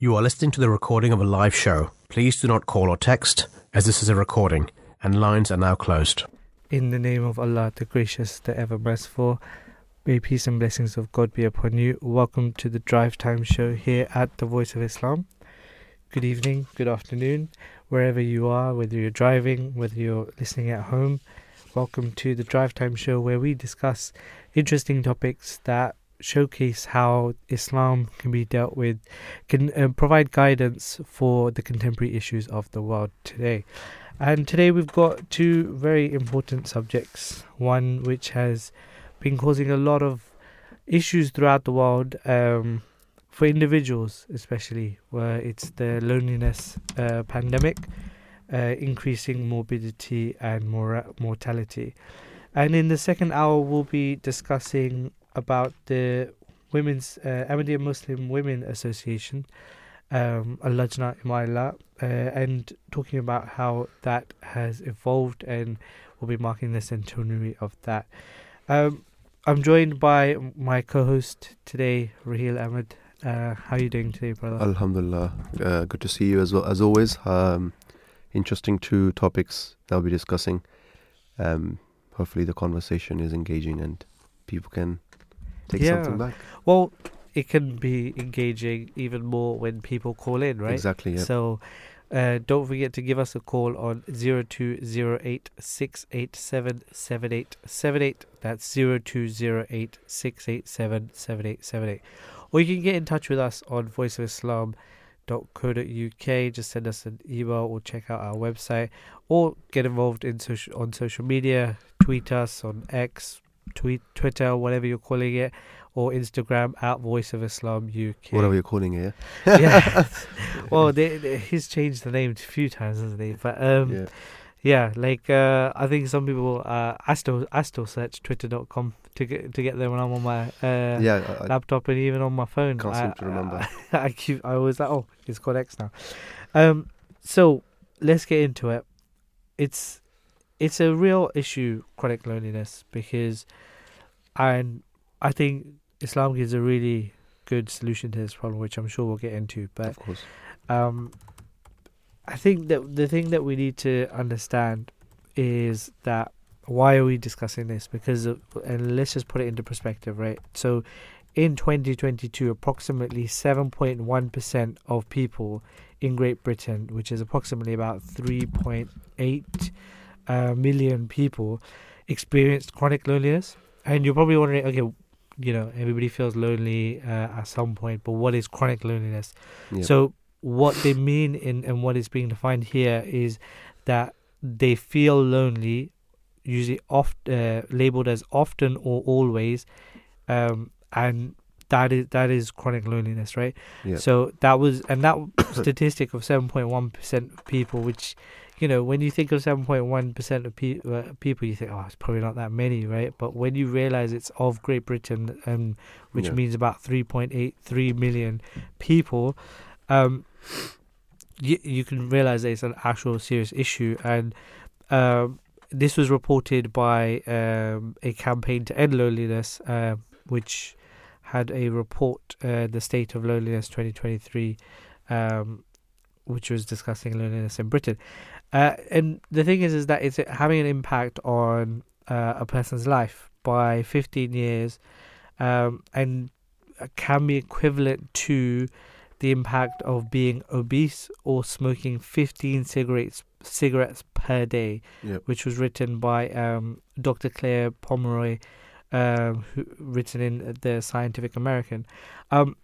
You are listening to the recording of a live show. Please do not call or text, as this is a recording, and lines are now closed. In the name of Allah, the gracious, the ever merciful, may peace and blessings of God be upon you. Welcome to the Drive Time Show here at the Voice of Islam. Good evening, good afternoon, wherever you are, whether you're driving, whether you're listening at home. Welcome to the Drive Time Show, where we discuss interesting topics that showcase how Islam can be dealt with, can uh, provide guidance for the contemporary issues of the world today. And today we've got two very important subjects. One which has been causing a lot of issues throughout the world um, for individuals, especially, where it's the loneliness uh, pandemic, uh, increasing morbidity and mor- mortality. And in the second hour, we'll be discussing about the Women's uh, Ahmadiyya Muslim Women Association, um, Al Lajna Imaillah, uh, and talking about how that has evolved and we'll be marking the centenary of that. Um, I'm joined by my co-host today, Raheel Ahmed. Uh, how are you doing today, brother? Alhamdulillah. Uh, good to see you as well as always. Um, interesting two topics that we'll be discussing. Um, hopefully, the conversation is engaging and people can take Yeah. something back. Well, it can be engaging even more when people call in, right? Exactly. Yeah. So uh, don't forget to give us a call on 0208 687 7878. That's 0208 687 7878. Or you can get in touch with us on voiceofislam.co.uk. Just send us an email or check out our website or get involved in social, on social media. Tweet us on X, tweet Twitter, whatever you're calling it, or Instagram at Voice of Islam UK. Whatever you're calling it. Yeah. yeah. well, they, they, he's changed the name a few times, hasn't he? But um, yeah. yeah. like uh, I think some people, uh, I still, I still search Twitter.com to get to get there when I'm on my uh, Yeah. I, laptop and even on my phone. can't I, seem to remember. I, I keep, I always like, oh, it's called X now. Um, so let's get into it. It's it's a real issue, chronic loneliness, because, and I think Islam gives a really good solution to this problem, which I'm sure we'll get into. But of course. um, I think that the thing that we need to understand is that why are we discussing this? Because of, and let's just put it into perspective, right? So, in 2022, approximately 7.1% of people in Great Britain, which is approximately about 3.8 uh, million people, experienced chronic loneliness. And you're probably wondering, okay, you know, everybody feels lonely uh, at some point, but what is chronic loneliness? Yeah. So what they mean in and what is being defined here is that they feel lonely, usually oft uh, labeled as often or always, um, and that is that is chronic loneliness, right? yeah. So that was and that statistic of seven point one percent of people, which you know, when you think of seven point one percent of pe- uh, people, you think, oh, it's probably not that many, right? But when you realize it's of Great Britain, um, which Yeah. means about three point eight three million people, um, you you can realize that it's an actual serious issue, and um, this was reported by um, a campaign to end loneliness, uh, which had a report, uh, the state of loneliness 2023, um, which was discussing loneliness in Britain. Uh, and the thing is, is that it's having an impact on uh, a person's life by 15 years, um, and can be equivalent to the impact of being obese or smoking 15 cigarettes cigarettes per day, Yep. which was written by um, Dr. Claire Pomeroy, um, who, written in the Scientific American. Um,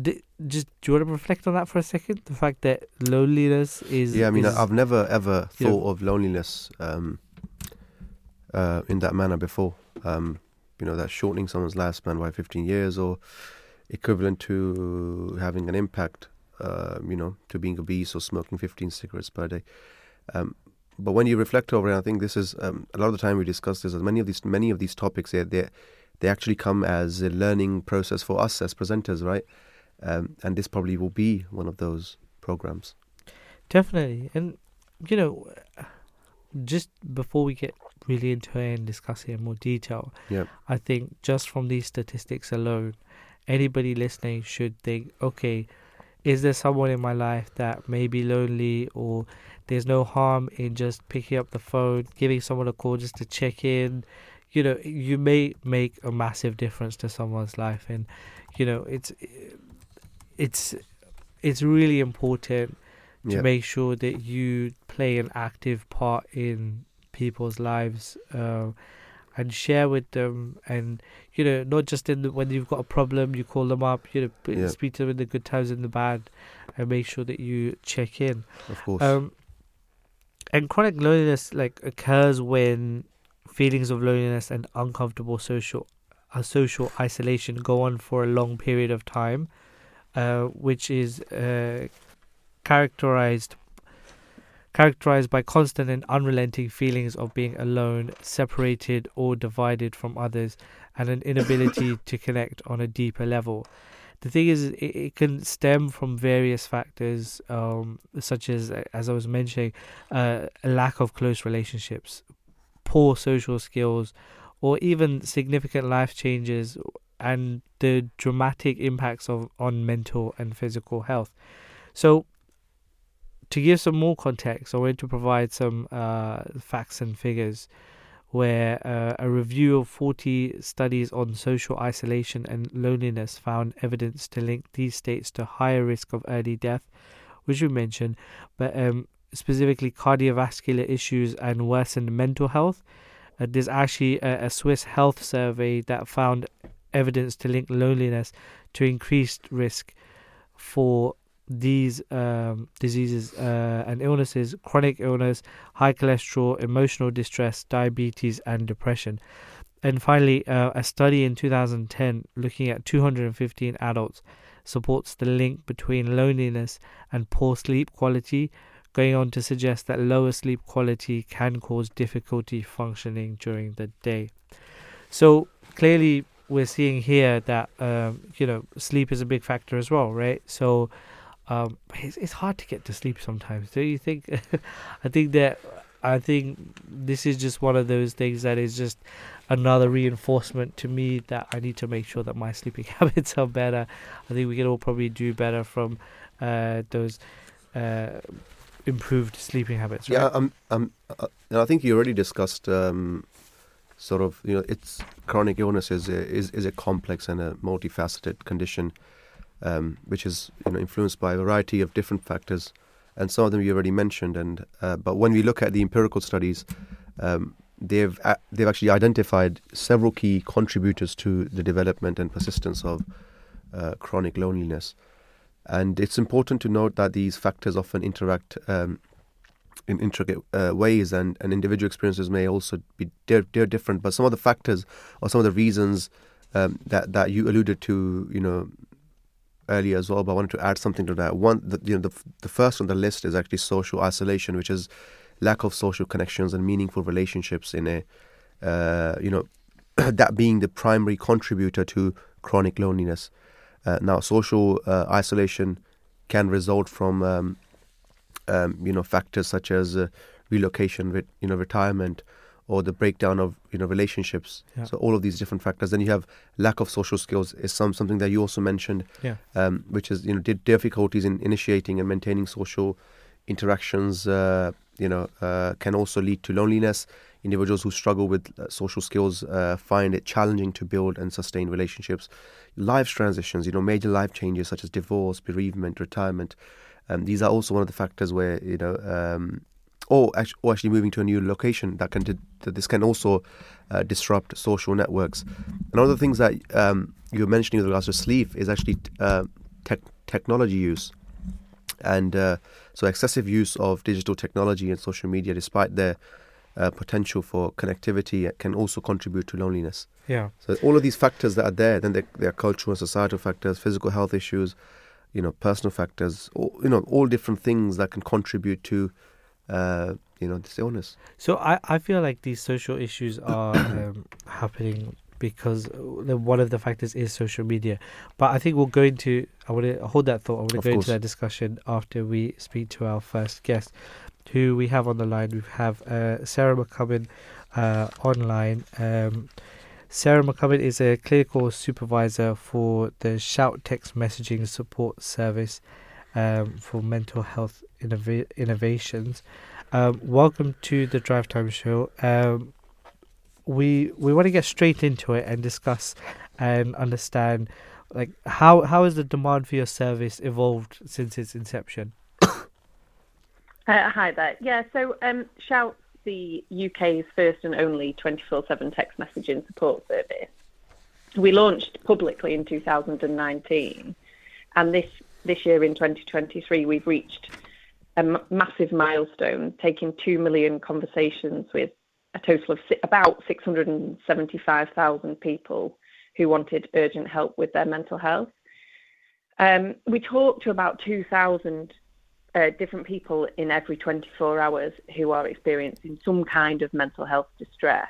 just do you want to reflect on that for a second? The fact that loneliness is Yeah, I mean, is- I've never ever you know- thought of loneliness um, uh, in that manner before. Um, you know, that shortening someone's lifespan by 15 years or equivalent to having an impact, uh, you know, to being obese or smoking 15 cigarettes per day. Um, but when you reflect over it, I think this is um, a lot of the time we discuss this. As many of these many of these topics, they they actually come as a learning process for us as presenters, right? Um, and this probably will be one of those programs. Definitely. And, you know, just before we get really into it and discuss it in more detail, Yep. I think just from these statistics alone, anybody listening should think, okay, is there someone in my life that may be lonely or there's no harm in just picking up the phone, giving someone a call just to check in. You know, you may make a massive difference to someone's life, and you know, it's it's it's really important to Yeah. make sure that you play an active part in people's lives uh, and share with them and you know not just in the, when you've got a problem you call them up you know Yeah. speak to them in the good times and the bad and make sure that you check in Of course. um and chronic loneliness like occurs when feelings of loneliness and uncomfortable social uh, social isolation go on for a long period of time uh, which is uh, characterized characterized by constant and unrelenting feelings of being alone, separated or divided from others, and an inability to connect on a deeper level. The thing is, it, it can stem from various factors, um, such as, as I was mentioning, uh, a lack of close relationships, poor social skills, or even significant life changes and the dramatic impacts of on mental and physical health. So, to give some more context, I want to provide some uh, facts and figures. Where uh, a review of 40 studies on social isolation and loneliness found evidence to link these states to higher risk of early death, which we mentioned, but um, specifically cardiovascular issues and worsened mental health. Uh, there's actually a, a Swiss health survey that found evidence to link loneliness to increased risk for these um, diseases uh, and illnesses chronic illness, high cholesterol, emotional distress, diabetes, and depression. And finally, uh, a study in 2010 looking at 215 adults supports the link between loneliness and poor sleep quality, going on to suggest that lower sleep quality can cause difficulty functioning during the day. So clearly, we're seeing here that um, you know sleep is a big factor as well, right? So um, it's, it's hard to get to sleep sometimes. Do you think? I think that I think this is just one of those things that is just another reinforcement to me that I need to make sure that my sleeping habits are better. I think we can all probably do better from uh, those uh, improved sleeping habits. Right? Yeah, um, um, uh, and I think you already discussed um, sort of you know it's chronic illness is a, is is a complex and a multifaceted condition, um, which is you know influenced by a variety of different factors, and some of them you already mentioned. And uh, but when we look at the empirical studies, um, they've a- they've actually identified several key contributors to the development and persistence of uh, chronic loneliness. And it's important to note that these factors often interact um, in intricate uh, ways, and, and individual experiences may also be they're, they're different. But some of the factors or some of the reasons um, that that you alluded to, you know, earlier as well. But I wanted to add something to that. One, the, you know, the the first on the list is actually social isolation, which is lack of social connections and meaningful relationships in a, uh, you know, that being the primary contributor to chronic loneliness. Uh, now, social uh, isolation can result from um, um, you know factors such as uh, relocation, re- you know, retirement, or the breakdown of you know relationships. Yeah. So all of these different factors. Then you have lack of social skills is some something that you also mentioned, Yeah. um, which is you know di- difficulties in initiating and maintaining social interactions. Uh, you know, uh, can also lead to loneliness. Individuals who struggle with uh, social skills uh, find it challenging to build and sustain relationships. Life transitions, you know, major life changes such as divorce, bereavement, retirement. Um, these are also one of the factors where you know, um, or, actually, or actually moving to a new location that can that this can also uh, disrupt social networks. And one of the things that um, you were mentioning with regards to sleep is actually uh, tech technology use, and uh, so excessive use of digital technology and social media, despite their uh, potential for connectivity, can also contribute to loneliness. Yeah. So all of these factors that are there, then there are cultural and societal factors, physical health issues, you know, personal factors, all, you know, all different things that can contribute to, uh, you know, this illness. So I, I feel like these social issues are um, happening because the, one of the factors is social media. But I think we'll go into I want to hold that thought. I want to Of go course. into that discussion after we speak to our first guest, who we have on the line. We have uh, Sarah McCubbin uh, online. Um, Sarah McCubbin is a clinical supervisor for the Shout text messaging support service um, for mental health innov- innovations. Um, welcome to the Drive Time Show. Um, we we want to get straight into it and discuss and understand like how how has the demand for your service evolved since its inception? Uh, hi there. Yeah, so um, Shout, the UK's first and only 24 7 text messaging support service, we launched publicly in 2019. And this, this year in 2023, we've reached a m- massive milestone, taking 2 million conversations with a total of si- about 675,000 people who wanted urgent help with their mental health. Um, we talked to about 2,000 uh, different people in every 24 hours who are experiencing some kind of mental health distress.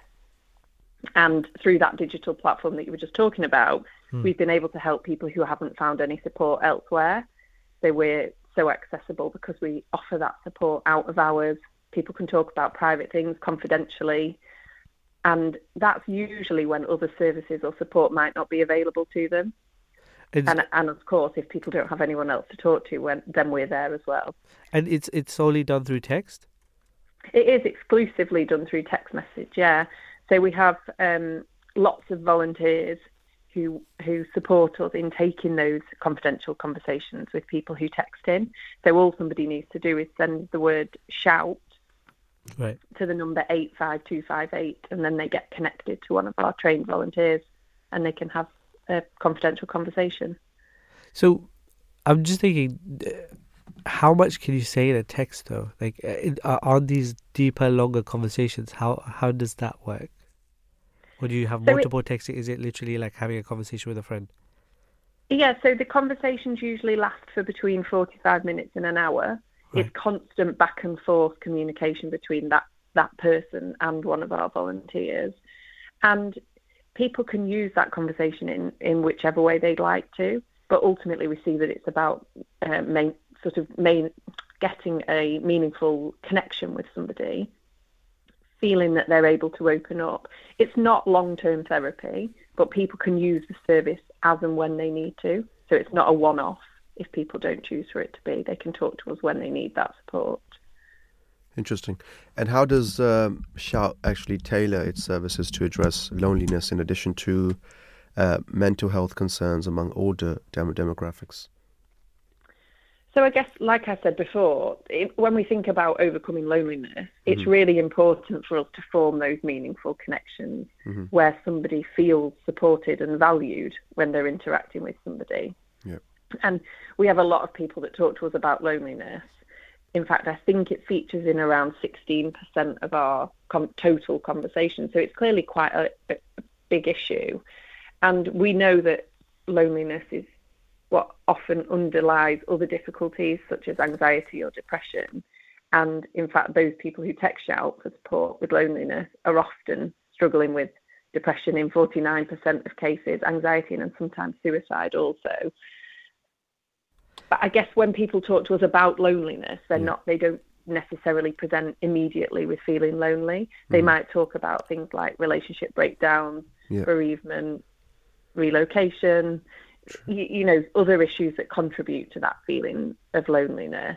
And through that digital platform that you were just talking about, Hmm. we've been able to help people who haven't found any support elsewhere. So we're so accessible because we offer that support out of hours. People can talk about private things confidentially. And that's usually when other services or support might not be available to them. It's, And, and of course, if people don't have anyone else to talk to, when, then we're there as well. and it's it's solely done through text. It is exclusively done through text message, yeah. So we have um, lots of volunteers who who support us in taking those confidential conversations with people who text in. So all somebody needs to do is send the word shout Right. to the number eight five two five eight, and then they get connected to one of our trained volunteers, and they can have a confidential conversation. So I'm just thinking, uh, how much can you say in a text though? Like, uh, in- uh, on these deeper, longer conversations, how how does that work? Or do you have So it- multiple texting? Is it literally like having a conversation with a friend? Yeah, so the conversations usually last for between 45 minutes and an hour. It's constant back and forth communication between that, that person and one of our volunteers. And people can use that conversation in, in whichever way they'd like to. But ultimately, we see that it's about uh, main, sort of main, getting a meaningful connection with somebody, feeling that they're able to open up. It's not long term therapy, but people can use the service as and when they need to. So it's not a one off if people don't choose for it to be. They can talk to us when they need that support. Interesting. And how does um, Shout actually tailor its services to address loneliness in addition to uh, mental health concerns among older dem- demographics? So I guess, like I said before, it, when we think about overcoming loneliness, it's really important for us to form those meaningful connections where somebody feels supported and valued when they're interacting with somebody. Yeah. And we have a lot of people that talk to us about loneliness. In fact, I think it features in around 16% of our com- total conversation. So it's clearly quite a, a a big issue. And we know that loneliness is what often underlies other difficulties such as anxiety or depression. And in fact, those people who text out for support with loneliness are often struggling with depression in 49% of cases, anxiety and sometimes suicide also. But I guess when people talk to us about loneliness, they're Yeah. not, they don't necessarily present immediately with feeling lonely. They might talk about things like relationship breakdowns, Yeah. bereavement, relocation, you, you know, other issues that contribute to that feeling of loneliness.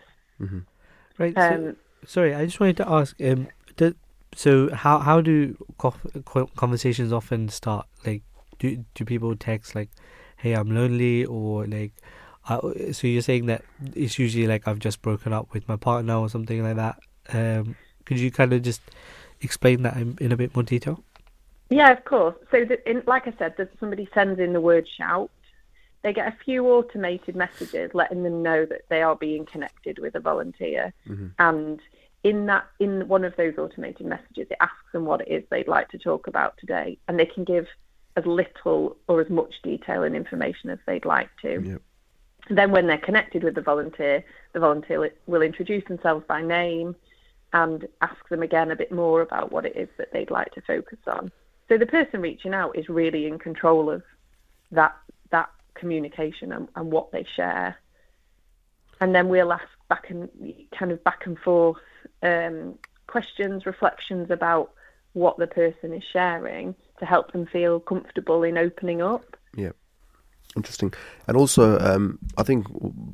Right. So, Um, sorry, I just wanted to ask. Um, do, so how how do co- co- conversations often start? Like, do do people text like, "Hey, I'm lonely," or like, uh, so you're saying that it's usually like I've just broken up with my partner or something like that. Um, could you kind of just explain that in, in a bit more detail? Yeah, of course. So, that in, like I said, that somebody sends in the word shout, they get a few automated messages letting them know that they are being connected with a volunteer. And in that, in one of those automated messages, it asks them what it is they'd like to talk about today, and they can give as little or as much detail and information as they'd like to. Yep. Then, when they're connected with the volunteer, the volunteer will introduce themselves by name and ask them again a bit more about what it is that they'd like to focus on. So the person reaching out is really in control of that that communication and, and what they share. And then we'll ask back and kind of back and forth um, questions, reflections about what the person is sharing to help them feel comfortable in opening up. Yeah. Interesting. And also, um, I think,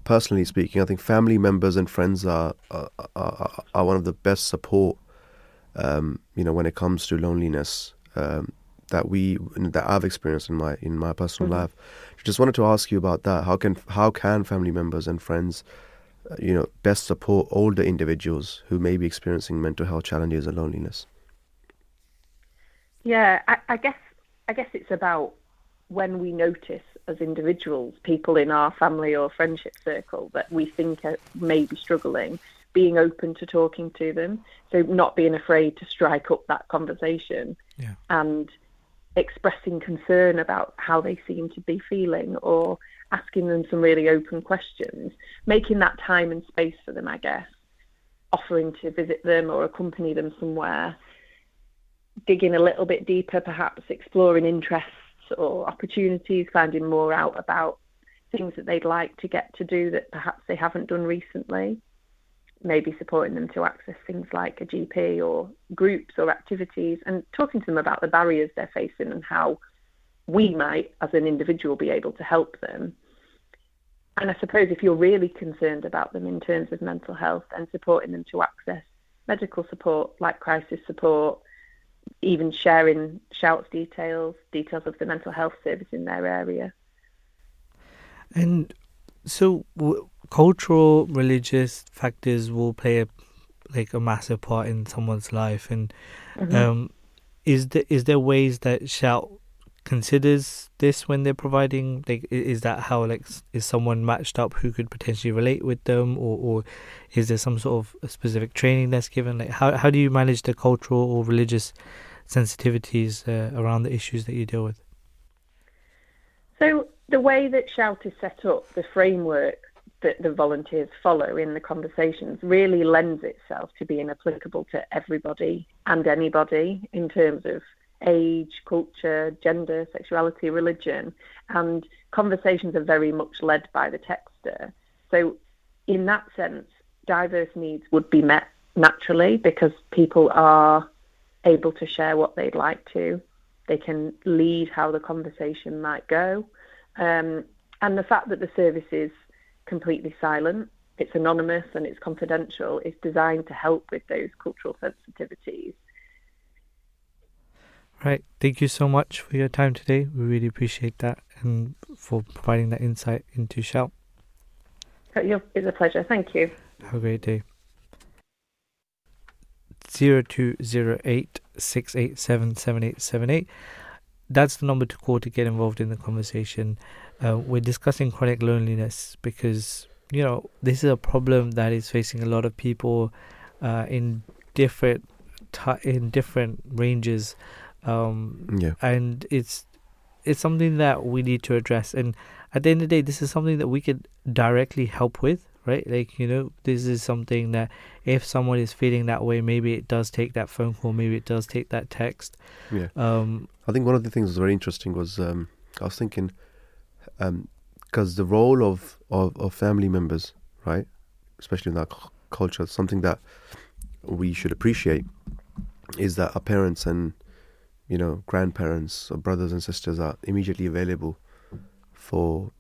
personally speaking, I think family members and friends are are, are, are one of the best support. Um, you know, when it comes to loneliness, um, that we that I've experienced in my in my personal Mhm. life. Just wanted to ask you about that. How can how can family members and friends, uh, you know, best support older individuals who may be experiencing mental health challenges and loneliness? Yeah, I, I guess I guess it's about when we notice as individuals, people in our family or friendship circle that we think are maybe struggling, being open to talking to them. So not being afraid to strike up that conversation Yeah. and expressing concern about how they seem to be feeling or asking them some really open questions, making that time and space for them, I guess, offering to visit them or accompany them somewhere digging a little bit deeper, perhaps exploring interests or opportunities, finding more out about things that they'd like to get to do that perhaps they haven't done recently. Maybe supporting them to access things like a GP or groups or activities and talking to them about the barriers they're facing and how we might, as an individual, be able to help them. And I suppose if you're really concerned about them in terms of mental health, then supporting them to access medical support like crisis support, even sharing Shout's details, details of the mental health service in their area. And so, w- cultural, religious factors will play a like a massive part in someone's life. And Mhm. um, is there is there ways that Shout considers this when they're providing? Like, is that how like is someone matched up who could potentially relate with them, or or is there some sort of specific training that's given? Like, how how do you manage the cultural or religious sensitivities uh, around the issues that you deal with? So the way that Shout is set up, the framework that the volunteers follow in the conversations really lends itself to being applicable to everybody and anybody in terms of age, culture, gender, sexuality, religion, and conversations are very much led by the texter. So in that sense, diverse needs would be met naturally because people are able to share what they'd like to. They can lead how the conversation might go. Um, and the fact that the service is completely silent, it's anonymous and it's confidential, is designed to help with those cultural sensitivities. Right. Thank you so much for your time today. We really appreciate that and for providing that insight into Shout. It's a pleasure. Thank you. Have a great day. 0208 687 7878. That's the number to call to get involved in the conversation. Uh, we're discussing chronic loneliness because, you know, this is a problem that is facing a lot of people uh, in different ti in different ranges. Um, Yeah. and it's it's something that we need to address and at the end of the day this is something that we could directly help with right like you know this is something that if someone is feeling that way maybe it does take that phone call maybe it does take that text Yeah. um I think one of the things that was very interesting was um, I was thinking because the role of, of, of family members, right, especially in our cu- culture, something that we should appreciate is that our parents and you know grandparents or brothers and sisters are immediately available for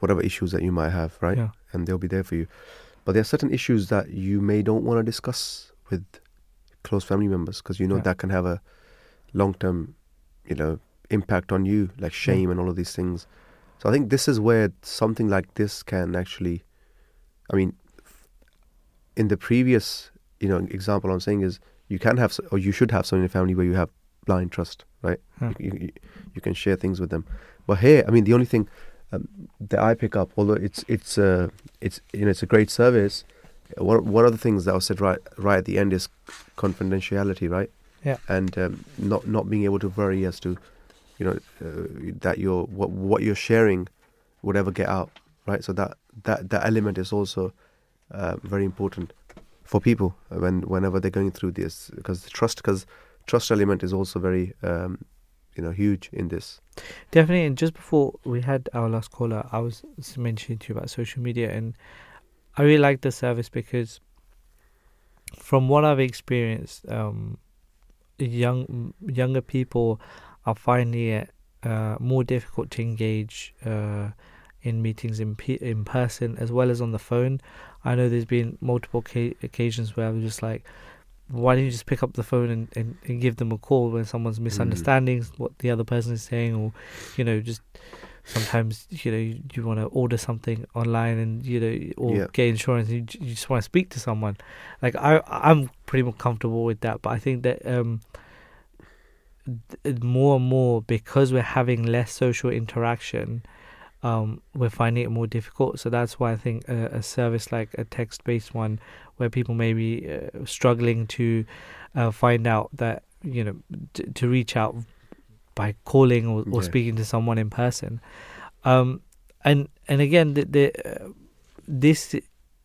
whatever issues that you might have, right, yeah and they'll be there for you. But there are certain issues that you may don't want to discuss with close family members because you know Yeah. that can have a long term, you know, impact on you, like shame and all of these things. So I think this is where something like this can actually, I mean, in the previous, you know, example I'm saying is you can have, or you should have someone in your family where you have blind trust, right? Yeah. You, you, you can share things with them. But here, I mean, the only thing um, that I pick up, although it's it's uh, it's you know it's a great service. One one of the things that was said right right at the end is confidentiality, right? Yeah. And um, not not being able to worry as to, you know, uh, that you're what what you're sharing would ever get out, right? So that that that element is also uh, very important for people when whenever they're going through this because the trust because trust element is also very um, you know huge in this. Definitely. And just before we had our last caller, I was mentioning to you about social media, and I really like the service because, from what I've experienced, um, young younger people are finding it uh, more difficult to engage uh, in meetings in pe- in person as well as on the phone. I know there's been multiple ca- occasions where I was just like, why don't you just pick up the phone and, and, and give them a call when someone's Mm. misunderstanding what the other person is saying, or you know, just sometimes you know you, you want to order something online and you know or Yeah. get insurance, and you, you just want to speak to someone. Like I, I'm pretty comfortable with that, but I think that um, th- more and more because we're having less social interaction um, we're finding it more difficult. So that's why I think a, a service like a text-based one, where people may be uh, struggling to uh, find out that you know t- to reach out by calling or, or Yeah. speaking to someone in person, um, and and again the, the uh, this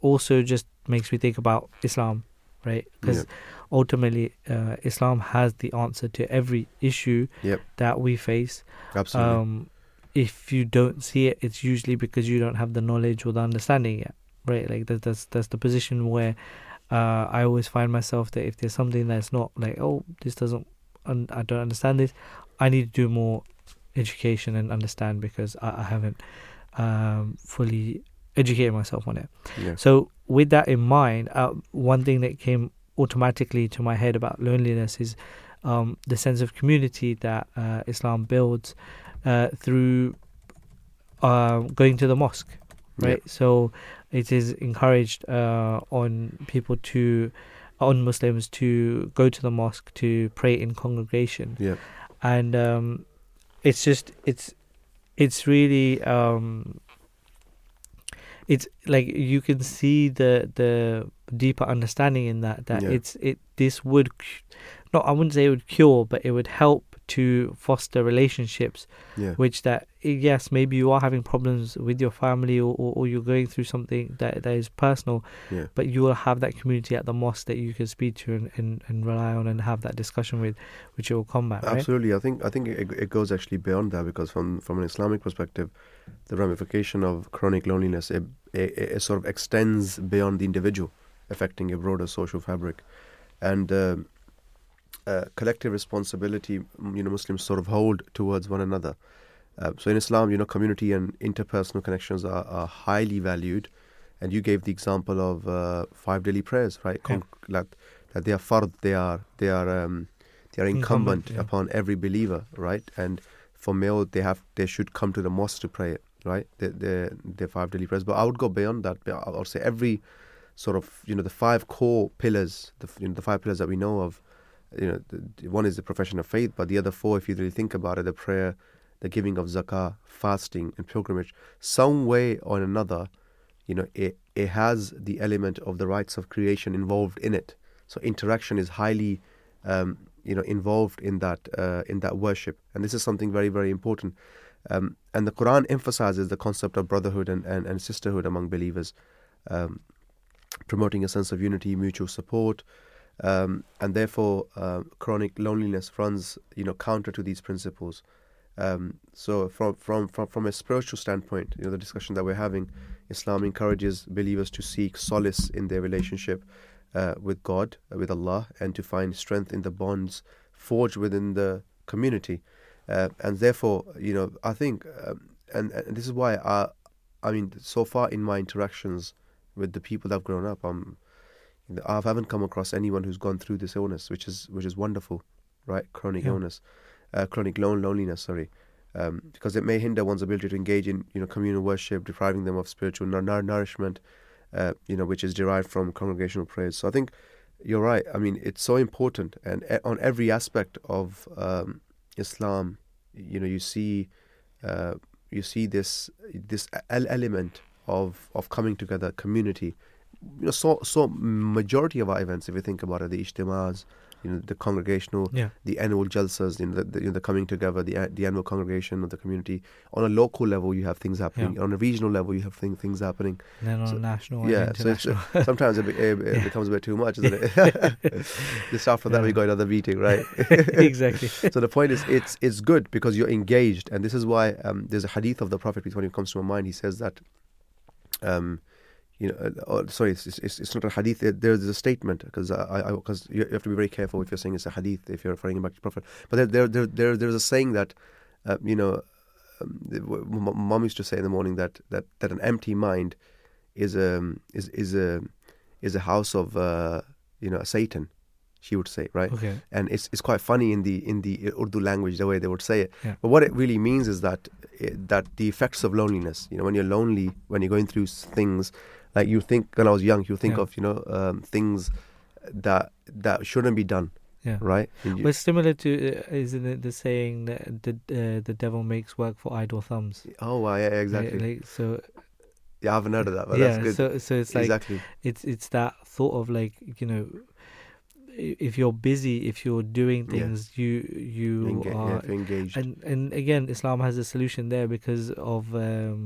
also just makes me think about Islam, right? Because ultimately, uh, Islam has the answer to every issue Yep. that we face. Absolutely. Um, if you don't see it, it's usually because you don't have the knowledge or the understanding yet, right? Like that, that's that's the position where uh, I always find myself that if there's something that's not like, oh, this doesn't, un- I don't understand this, I need to do more education and understand because I, I haven't um, fully educated myself on it. yeah. So with that in mind, uh, one thing that came automatically to my head about loneliness is um, the sense of community that uh, Islam builds uh, through uh, going to the mosque, right? So it is encouraged uh, on people to, on Muslims to go to the mosque to pray in congregation, Yeah. and um, it's just it's it's really um, it's like you can see the the deeper understanding in that that Yeah. it's it this would not I wouldn't say it would cure but it would help to foster relationships Yeah. which that yes maybe you are having problems with your family or, or, or you're going through something that that is personal Yeah. but you will have that community at the mosque that you can speak to and, and, and rely on and have that discussion with which it will combat right Absolutely, I think I think it, it goes actually beyond that because from from an Islamic perspective, the ramification of chronic loneliness it, it, it sort of extends beyond the individual, affecting a broader social fabric, and um uh, collective responsibility. You know, Muslims sort of hold towards one another. Uh, so in Islam, you know, community and interpersonal connections are, are highly valued, and you gave the example of uh, five daily prayers, right? Yeah. Con- that that they are fard, they are they are um, they are Incumbent, incumbent, yeah. upon every believer, right? And for male, they have they should come to the mosque to pray, right? The the the five daily prayers. But I would go beyond that. I'll say every sort of you know the five core pillars, the you know, the five pillars that we know of. You know, the, one is the profession of faith, but the other four, if you really think about it, the prayer, the giving of zakah, fasting, and pilgrimage, some way or another, you know, it it has the element of the rights of creation involved in it. So interaction is highly, um, you know, involved in that uh, in that worship, and this is something very very important. Um, and the Quran emphasizes the concept of brotherhood and, and, and sisterhood among believers, um, promoting a sense of unity, mutual support, um, and therefore uh, chronic loneliness runs, you know, counter to these principles. Um, so from, from from from a spiritual standpoint, you know, the discussion that we're having, Islam encourages believers to seek solace in their relationship uh, with God, uh, with Allah, and to find strength in the bonds forged within the community. Uh, and therefore, you know, I think, um, and, and this is why I, I mean, so far in my interactions with the people that have grown up, I'm, I haven't come across anyone who's gone through this illness, which is which is wonderful, right? Chronic Yeah. illness, uh, chronic lone loneliness. Sorry, um, because it may hinder one's ability to engage in you know communal worship, depriving them of spiritual nour- nour- nourishment, uh, you know, which is derived from congregational prayers. So I think you're right. I mean, it's so important, and e- on every aspect of um, Islam, you know, you see, uh, you see this this el- element of of coming together, community. You know, so so majority of our events, if you think about it, the ijtimas, you know, the congregational yeah the annual jalsas, you know, the, the, you know, the coming together, the the annual congregation of the community. On a local level, you have things happening. Yeah. On a regional level, you have thing, things happening. and then on So- a national yeah, so sometimes it, be- it, it Yeah. becomes a bit too much, isn't it? Just after that, we got another meeting, right? exactly so the point is, it's it's good because you're engaged, and this is why um, there's a hadith of the Prophet when it comes to my mind. He says that, um, you know, uh, oh, sorry, it's, it's, it's not a hadith. there- There's a statement because I because you have to be very careful if you're saying it's a hadith if you're referring back to the Prophet. But there there there, there there's a saying that uh, you know, um, the- w- m- mom used to say in the morning that that that an empty mind is a is is a is a house of uh, you know Satan. She would say, right? Okay. and it's it's quite funny in the in the Urdu language the way they would say it. Yeah. But what it really means is that it, that the effects of loneliness. You know, when you're lonely, when you're going through things, like you think when I was young, you think Yeah. of you know um, things that that shouldn't be done, Yeah. right? You- But similar to, uh, isn't it the saying that the uh, the devil makes work for idle thumbs? oh, wow, yeah, exactly. Like, so yeah, I haven't heard of that, but yeah, that's good. so so it's like exactly. it's it's that thought of like you know, if you're busy, if you're doing Yeah. things, you you Enga- are you're engaged. and and again islam has a solution there because of um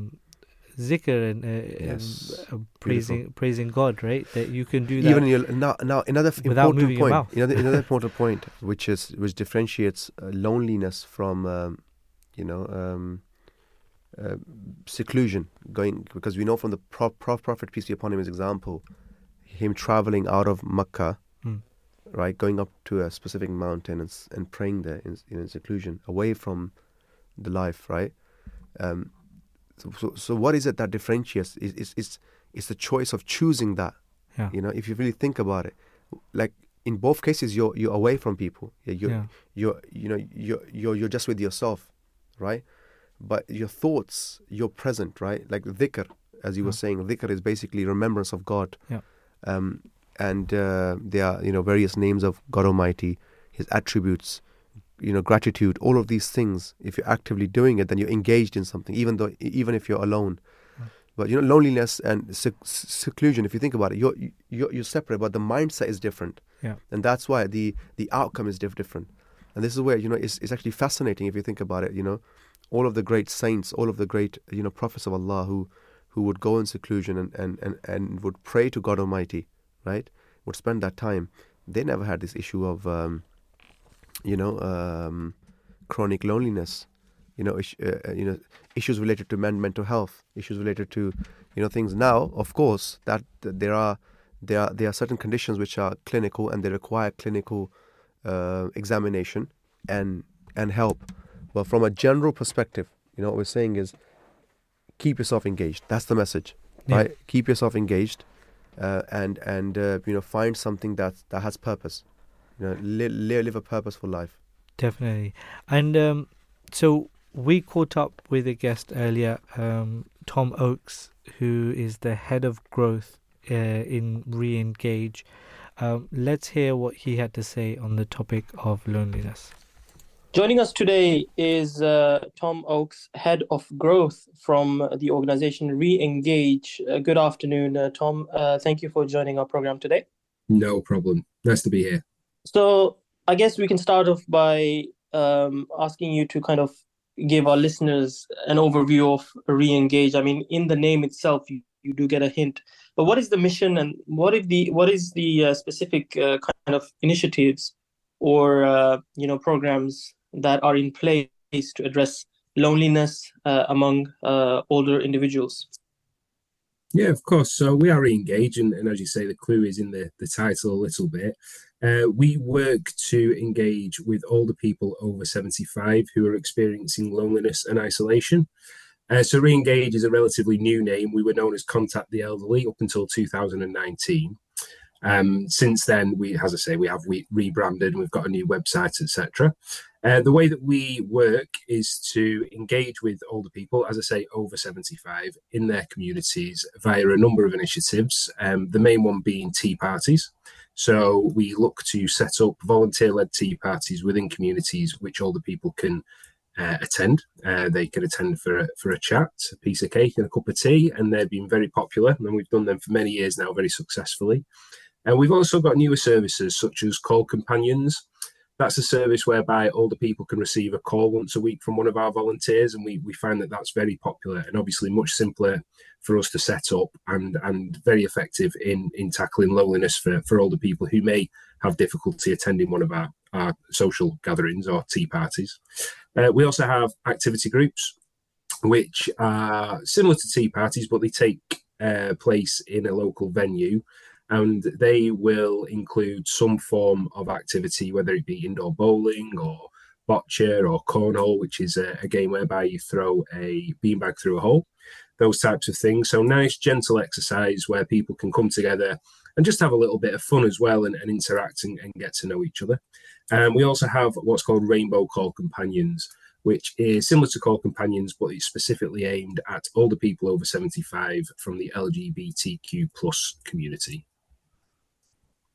zikr and, uh, Yes. and uh, praising praising god right that you can do that Even your, now, now another important point, another, another important point, which is which differentiates uh, loneliness from, um, you know, um, uh, seclusion. Going because we know from the pro- pro- prophet peace be upon him, his example, him traveling out of Mecca, Hmm. right, going up to a specific mountain and and praying there in, in seclusion, away from the life, right. Um, so, so, so what is it that differentiates? Is is is it's the choice of choosing that. yeah You know, if you really think about it, like in both cases, you're you're away from people. Yeah, you're yeah you're you know you're you're you're just with yourself, right? But your thoughts, you're present, right? Like dhikr, as you were saying, dhikr is basically remembrance of God. Yeah. Um, and uh, there are you know various names of God Almighty, His attributes, you know gratitude, all of these things. If you're actively doing it, then you're engaged in something, even though even if you're alone. But you know loneliness and sec- seclusion. If you think about it, you're you're, you're separate, but the mindset is different. Yeah. And that's why the the outcome is diff- different. And this is where you know it's it's actually fascinating if you think about it. You know, all of the great saints, all of the great you know prophets of Allah who who would go in seclusion and and and, and would pray to God Almighty, right? Would spend that time. They never had this issue of um, you know um, chronic loneliness. You know, ish, uh, uh, you know issues related to men, mental health, issues related to you know things. Now, of course, that, that there are there are there are certain conditions which are clinical and they require clinical uh, examination and and help. But from a general perspective, you know what we're saying is keep yourself engaged. That's the message, Yeah. right? Keep yourself engaged, uh, and and uh, you know find something that that has purpose. You know, live, live a purposeful life. definitely and um so we caught up with a guest earlier um tom oakes who is the head of growth uh, in re-engage um, let's hear what he had to say on the topic of loneliness Joining us today is uh, Tom Oakes, head of growth from the organization Re-Engage. Uh, good afternoon, uh, Tom. Uh, thank you for joining our program today. No problem. Nice to be here. So, I guess we can start off by um, asking you to kind of give our listeners an overview of Re-Engage. I mean, in the name itself, you, you do get a hint. But what is the mission, and what is the what is the uh, specific uh, kind of initiatives or uh, you know programs that are in place to address loneliness uh, among uh, older individuals? Yeah, of course. So we are re-engaged, and, and as you say, the clue is in the, the title a little bit. Uh, we work to engage with older people over 75 who are experiencing loneliness and isolation. Uh, so re-engage is a relatively new name. We were known as Contact the Elderly up until 2019. Um, since then, we, as I say, we have we rebranded and we've got a new website, etc. Uh, the way that we work is to engage with older people, as I say, over 75 in their communities via a number of initiatives. Um, the main one being tea parties. So we look to set up volunteer led tea parties within communities which older people can uh, attend. Uh, they can attend for a, for a chat, a piece of cake, and a cup of tea, and they've been very popular. And we've done them for many years now, very successfully. And we've also got newer services such as call companions. That's a service whereby older people can receive a call once a week from one of our volunteers, and we, we find that that's very popular and obviously much simpler for us to set up and and very effective in in tackling loneliness for, for older people who may have difficulty attending one of our, our social gatherings or tea parties. Uh, we also have activity groups, which are similar to tea parties, but they take uh, place in a local venue and they will include some form of activity, whether it be indoor bowling or bocce or cornhole, which is a, a game whereby you throw a beanbag through a hole, those types of things. So nice, gentle exercise where people can come together and just have a little bit of fun as well and, and interact and, and, get to know each other. Um, we also have what's called Rainbow Call Companions, which is similar to Call Companions, but it's specifically aimed at older people over 75 from the LGBTQ plus community.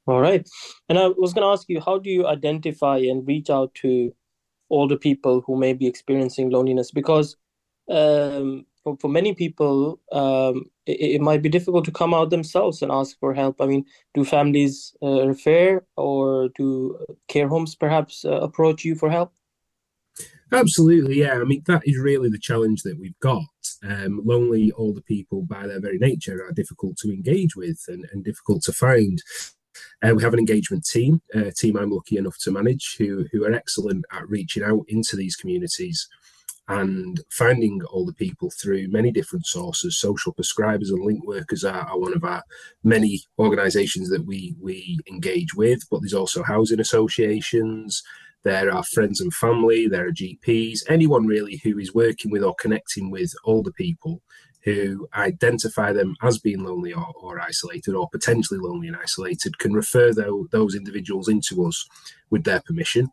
All right. And I was going to ask you, how do you identify and reach out to older people who may be experiencing loneliness? Because um, for, for many people, um, it, it, might be difficult to come out themselves and ask for help. I mean, do families uh, refer or do care homes perhaps uh, approach you for help? Absolutely, yeah. I mean, that is really the challenge that we've got. Um, lonely older people, by their very nature, are difficult to engage with and, and difficult to find. Uh, we have an engagement team, a team I'm lucky enough to manage, who who are excellent at reaching out into these communities and finding all the people through many different sources. Social prescribers and link workers are, are one of our many organisations that we we engage with, but there's also housing associations. There are friends and family, there are GPs, anyone really who is working with or connecting with older people who identify them as being lonely or, or isolated or potentially lonely and isolated can refer those individuals into us with their permission.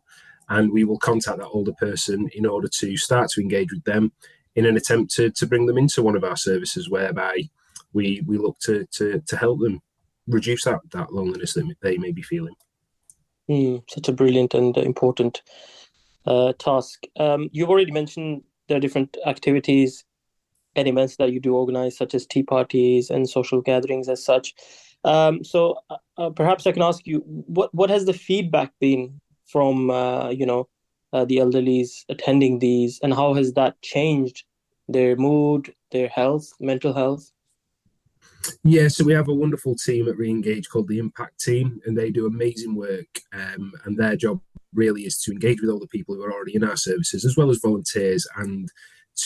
And we will contact that older person in order to start to engage with them in an attempt to, to bring them into one of our services whereby we, we look to, to, to help them reduce that, that loneliness that they may be feeling. Mm, such a brilliant and important uh, task. Um, you've already mentioned there are different activities and events that you do organize, such as tea parties and social gatherings, as such. Um, so uh, uh, perhaps I can ask you, what what has the feedback been from uh, you know uh, the elderlies attending these, and how has that changed their mood, their health, mental health? Yeah, so we have a wonderful team at Re-engage called the Impact Team, and they do amazing work. Um, and their job really is to engage with all the people who are already in our services, as well as volunteers, and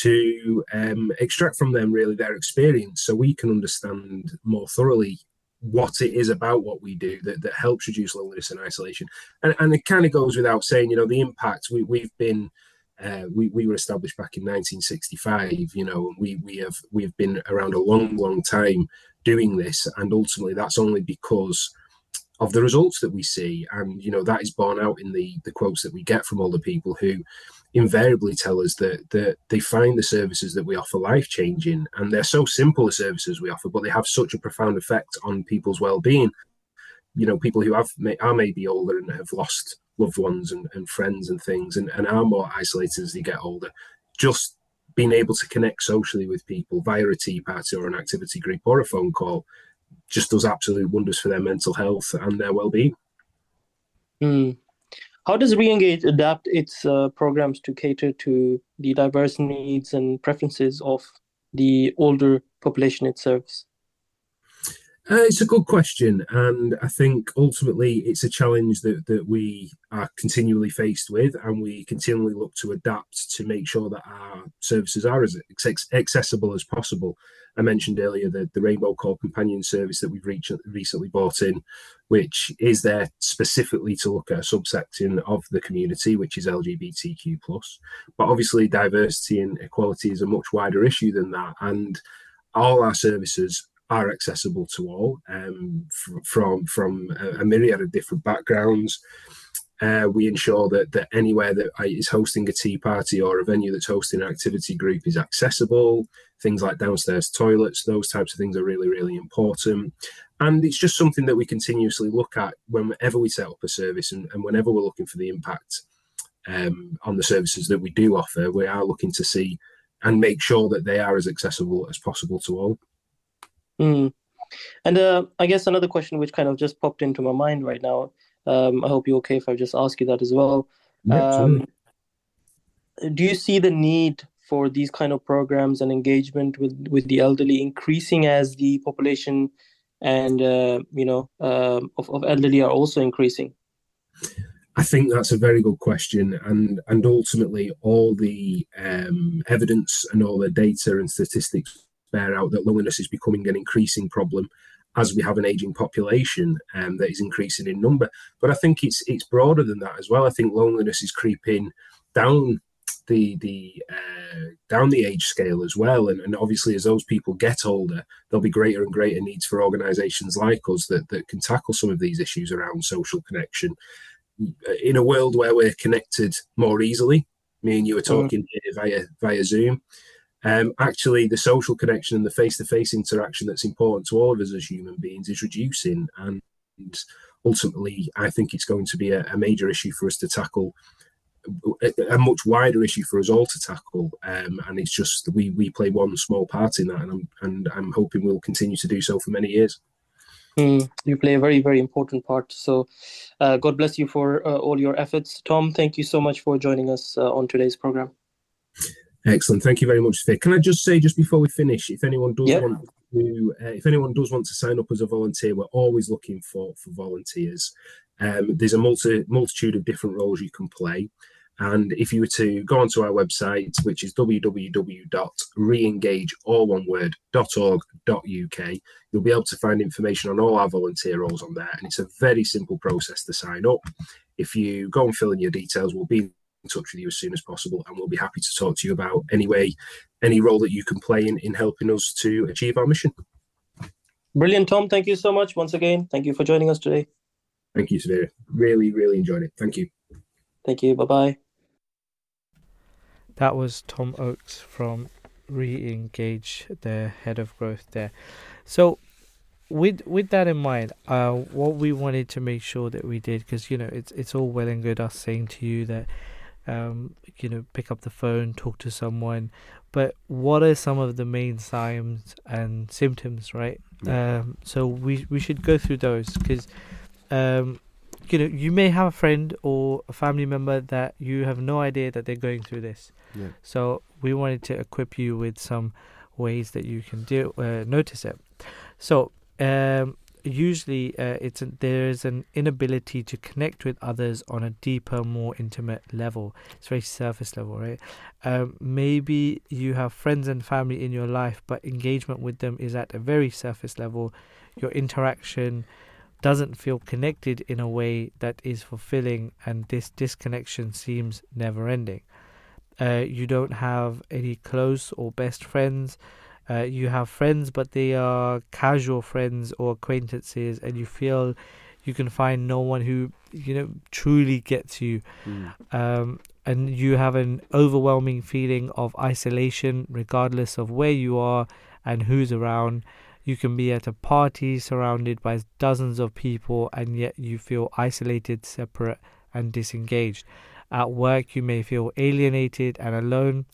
to um, extract from them really their experience, so we can understand more thoroughly what it is about what we do that, that helps reduce loneliness and isolation. And, and it kind of goes without saying, you know, the impact we, we've been uh, we, we were established back in 1965 you know we we have we've been around a long long time doing this and ultimately that's only because of the results that we see and you know that is borne out in the the quotes that we get from all the people who invariably tell us that that they find the services that we offer life changing and they're so simple the services we offer but they have such a profound effect on people's well-being. You know people who have are maybe older and have lost loved ones and, and friends and things and, and are more isolated as they get older. Just being able to connect socially with people via a tea party or an activity group or a phone call just does absolute wonders for their mental health and their well-being. Mm. How does Re-engage adapt its uh, programs to cater to the diverse needs and preferences of the older population it serves uh, it's a good question, and I think ultimately it's a challenge that, that we are continually faced with, and we continually look to adapt to make sure that our services are as accessible as possible. I mentioned earlier the, the Rainbow Call Companion service that we've reached, recently bought in, which is there specifically to look at a subsection of the community, which is LGBTQ plus. But obviously, diversity and equality is a much wider issue than that, and all our services are accessible to all um, from from a, myriad of different backgrounds. Uh, we ensure that, that anywhere that is hosting a tea party or a venue that's hosting an activity group is accessible. Things like downstairs toilets, those types of things are really, really important. And it's just something that we continuously look at whenever we set up a service and, and whenever we're looking for the impact um, on the services that we do offer, we are looking to see and make sure that they are as accessible as possible to all. Mm. And uh, I guess another question which kind of just popped into my mind right now. Um, I hope you're okay if I just ask you that as well. um, do you see the need for these kind of programs and engagement with with the elderly increasing as the population and uh, you know uh, of, of elderly are also increasing? I think that's a very good question, and and ultimately all the um, evidence and all the data and statistics bear out that loneliness is becoming an increasing problem as we have an aging population um, that is increasing in number. But I think it's it's broader than that as well. I think loneliness is creeping down the the uh, down the age scale as well. And, and obviously, as those people get older, there'll be greater and greater needs for organisations like us that that can tackle some of these issues around social connection. In a world where we're connected more easily, me and you are mm. talking mm. via via Zoom. Um, actually, the social connection and the face-to-face interaction that's important to all of us as human beings is reducing, and ultimately, I think it's going to be a, a major issue for us to tackle a, much wider issue for us all to tackle, um, and it's just we we play one small part in that, and I'm and I'm hoping we'll continue to do so for many years. Mm, you play a very very important part. So, uh, God bless you for uh, all your efforts, Tom. Thank you so much for joining us uh, on today's program. Excellent. Thank you very much, Vic. Can I just say, just before we finish, if anyone does yep. want to, uh, if anyone does want to sign up as a volunteer, we're always looking for for volunteers. Um, there's a multi, multitude of different roles you can play. And if you were to go onto our website, which is www.reengage.org.uk, you'll be able to find information on all our volunteer roles on there. And it's a very simple process to sign up. If you go and fill in your details, we'll be in touch with you as soon as possible and we'll be happy to talk to you about any way, any role that you can play in, in helping us to achieve our mission. Brilliant, Tom. Thank you so much once again. Thank you for joining us today. Thank you, Severe. Really, really enjoyed it. Thank you. Thank you. Bye bye. That was Tom Oakes from Re-engage, the head of growth there. So, with with that in mind, uh, what we wanted to make sure that we did, because you know it's it's all well and good us saying to you that, um, you know, pick up the phone, talk to someone, but what are some of the main signs and symptoms, right? Yeah. Um, so we we should go through those because um, you know, you may have a friend or a family member that you have no idea that they're going through this. Yeah. So we wanted to equip you with some ways that you can do uh, notice it. So um, usually uh, it's a, there's an inability to connect with others on a deeper, more intimate level. It's very surface level, right? Um, maybe you have friends and family in your life, but engagement with them is at a very surface level. Your interaction doesn't feel connected in a way that is fulfilling, and this disconnection seems never ending. Uh, you don't have any close or best friends. Uh, you have friends, but they are casual friends or acquaintances, and you feel you can find no one who you know truly gets you. Mm. Um, and you have an overwhelming feeling of isolation, regardless of where you are and who's around. You can be at a party surrounded by dozens of people and yet you feel isolated, separate, and disengaged. At work, you may feel alienated and alone.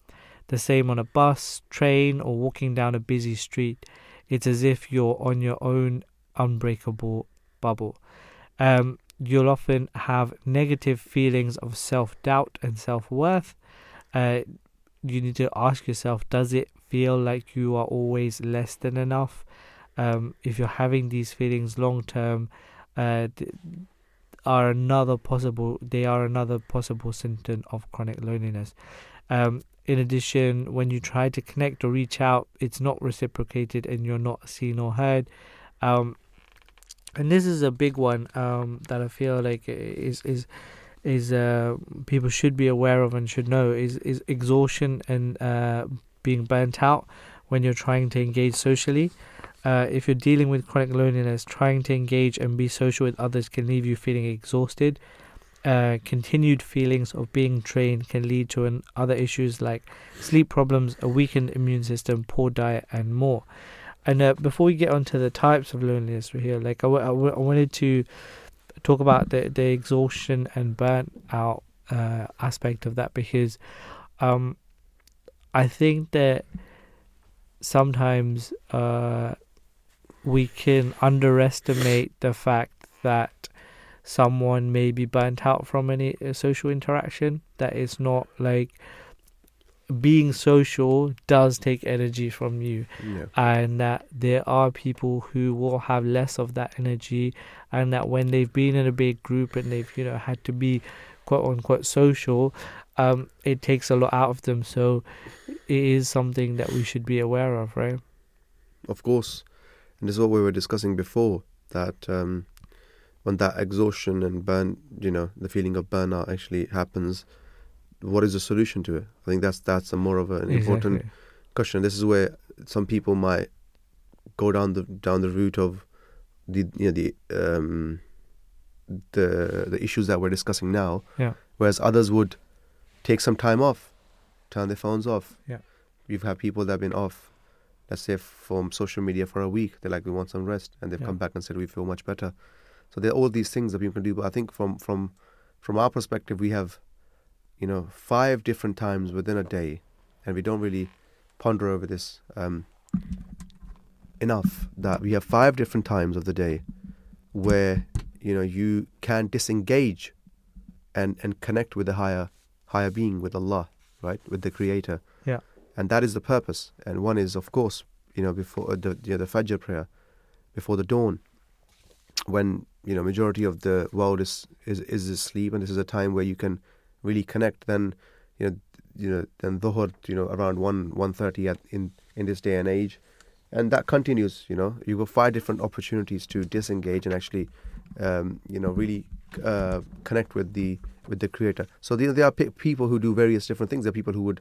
The same on a bus, train, or walking down a busy street. It's as if you're on your own unbreakable bubble. Um, you'll often have negative feelings of self doubt and self worth. Uh, you need to ask yourself does it feel like you are always less than enough? um, if you're having these feelings long term, uh, are another possible. They are another possible symptom of chronic loneliness. Um, in addition, when you try to connect or reach out, it's not reciprocated and you're not seen or heard. Um, and this is a big one um, that I feel like is is is uh, people should be aware of and should know is is exhaustion and uh, being burnt out when you're trying to engage socially. Uh, if you're dealing with chronic loneliness, trying to engage and be social with others can leave you feeling exhausted. Uh, continued feelings of being drained can lead to an, other issues like sleep problems, a weakened immune system, poor diet, and more. And uh, before we get onto the types of loneliness here, like I, w- I, w- I wanted to talk about the, the exhaustion and burnt out uh, aspect of that because um, I think that sometimes uh, we can underestimate the fact that someone may be burnt out from any uh, social interaction that it's not like being social does take energy from you. Yeah. and that there are people who will have less of that energy and that when they've been in a big group and they've you know had to be quote unquote social um it takes a lot out of them. So it is something that we should be aware of right? Of course. And this is what we were discussing before that um, when that exhaustion and burn, you know, the feeling of burnout actually happens, what is the solution to it? I think that's that's a more of an important question. This is where some people might go down the down the route of the you know the um, the the issues that we're discussing now. Yeah. Whereas others would take some time off, turn their phones off. Yeah. You've had people that have been off, let's say from social media for a week. They're like, we want some rest, and they've Yeah. come back and said we feel much better. So there are all these things that people can do. But I think from from from our perspective, we have, you know, five different times within a day, and we don't really ponder over this um, enough. That we have five different times of the day where you know you can disengage and and connect with the higher higher being, with Allah, right, with the Creator. Yeah. And that is the purpose. And one is, of course, you know, before uh, the you know, the Fajr prayer, before the dawn, when you know majority of the world is is is asleep, and this is a time where you can really connect. Then you know you know then dhuhr you know around one one thirty at in in this day and age, and that continues. You know you got five different opportunities to disengage and actually um, you know really uh, connect with the with the creator. So there, there are pe- people who do various different things. There are people who would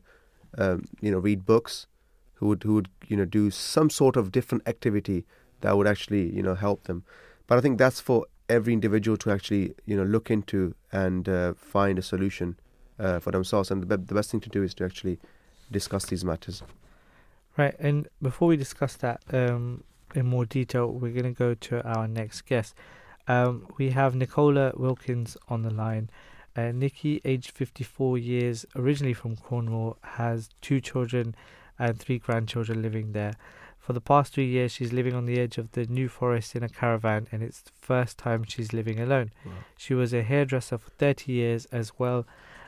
um, you know read books, who would who would you know do some sort of different activity that would actually you know help them. But I think that's for every individual to actually you know look into and uh, find a solution uh, for themselves. And the, the best thing to do is to actually discuss these matters. Right, and before we discuss that um, in more detail, we're going to go to our next guest. Um, we have Nicola Wilkins on the line. Uh, Nikki, aged 54 years, originally from Cornwall, has two children and three grandchildren living there. For the past three years, she's living on the edge of the New Forest in a caravan, and it's the first time she's living alone. Wow. She was a hairdresser for 30 years as well,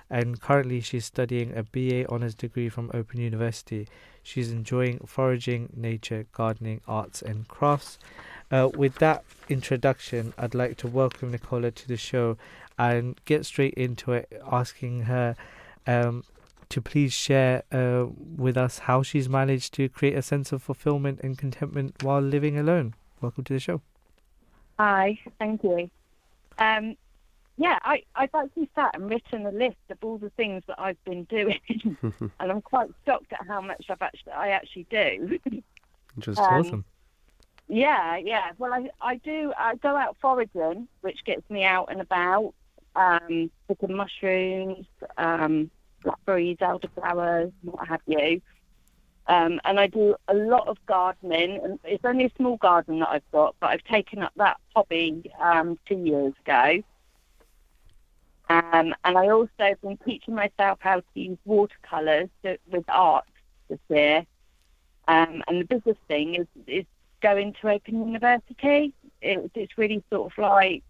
and currently she's studying a BA honours degree from Open University. She's enjoying foraging, nature, gardening, arts, and crafts. Uh, with that introduction, I'd like to welcome Nicola to the show and get straight into it, asking her um, to please share uh, with us how she's managed to create a sense of fulfillment and contentment while living alone. Welcome to the show. Hi, thank you. Um, yeah, I, I've actually sat and written a list of all the things that I've been doing, and I'm quite shocked at how much I've actually I actually do. Interesting. Um, awesome. yeah, yeah. Well, I I do. I go out foraging, which gets me out and about, um, picking mushrooms, um, blackberries, elderflowers, what have you. Um, and I do a lot of gardening, and it's only a small garden that I've got, but I've taken up that hobby um, two years ago. Um, and I also have been teaching myself how to use watercolours with art this year. Um, and the biggest thing is, is going to Open University. It, it's really sort of like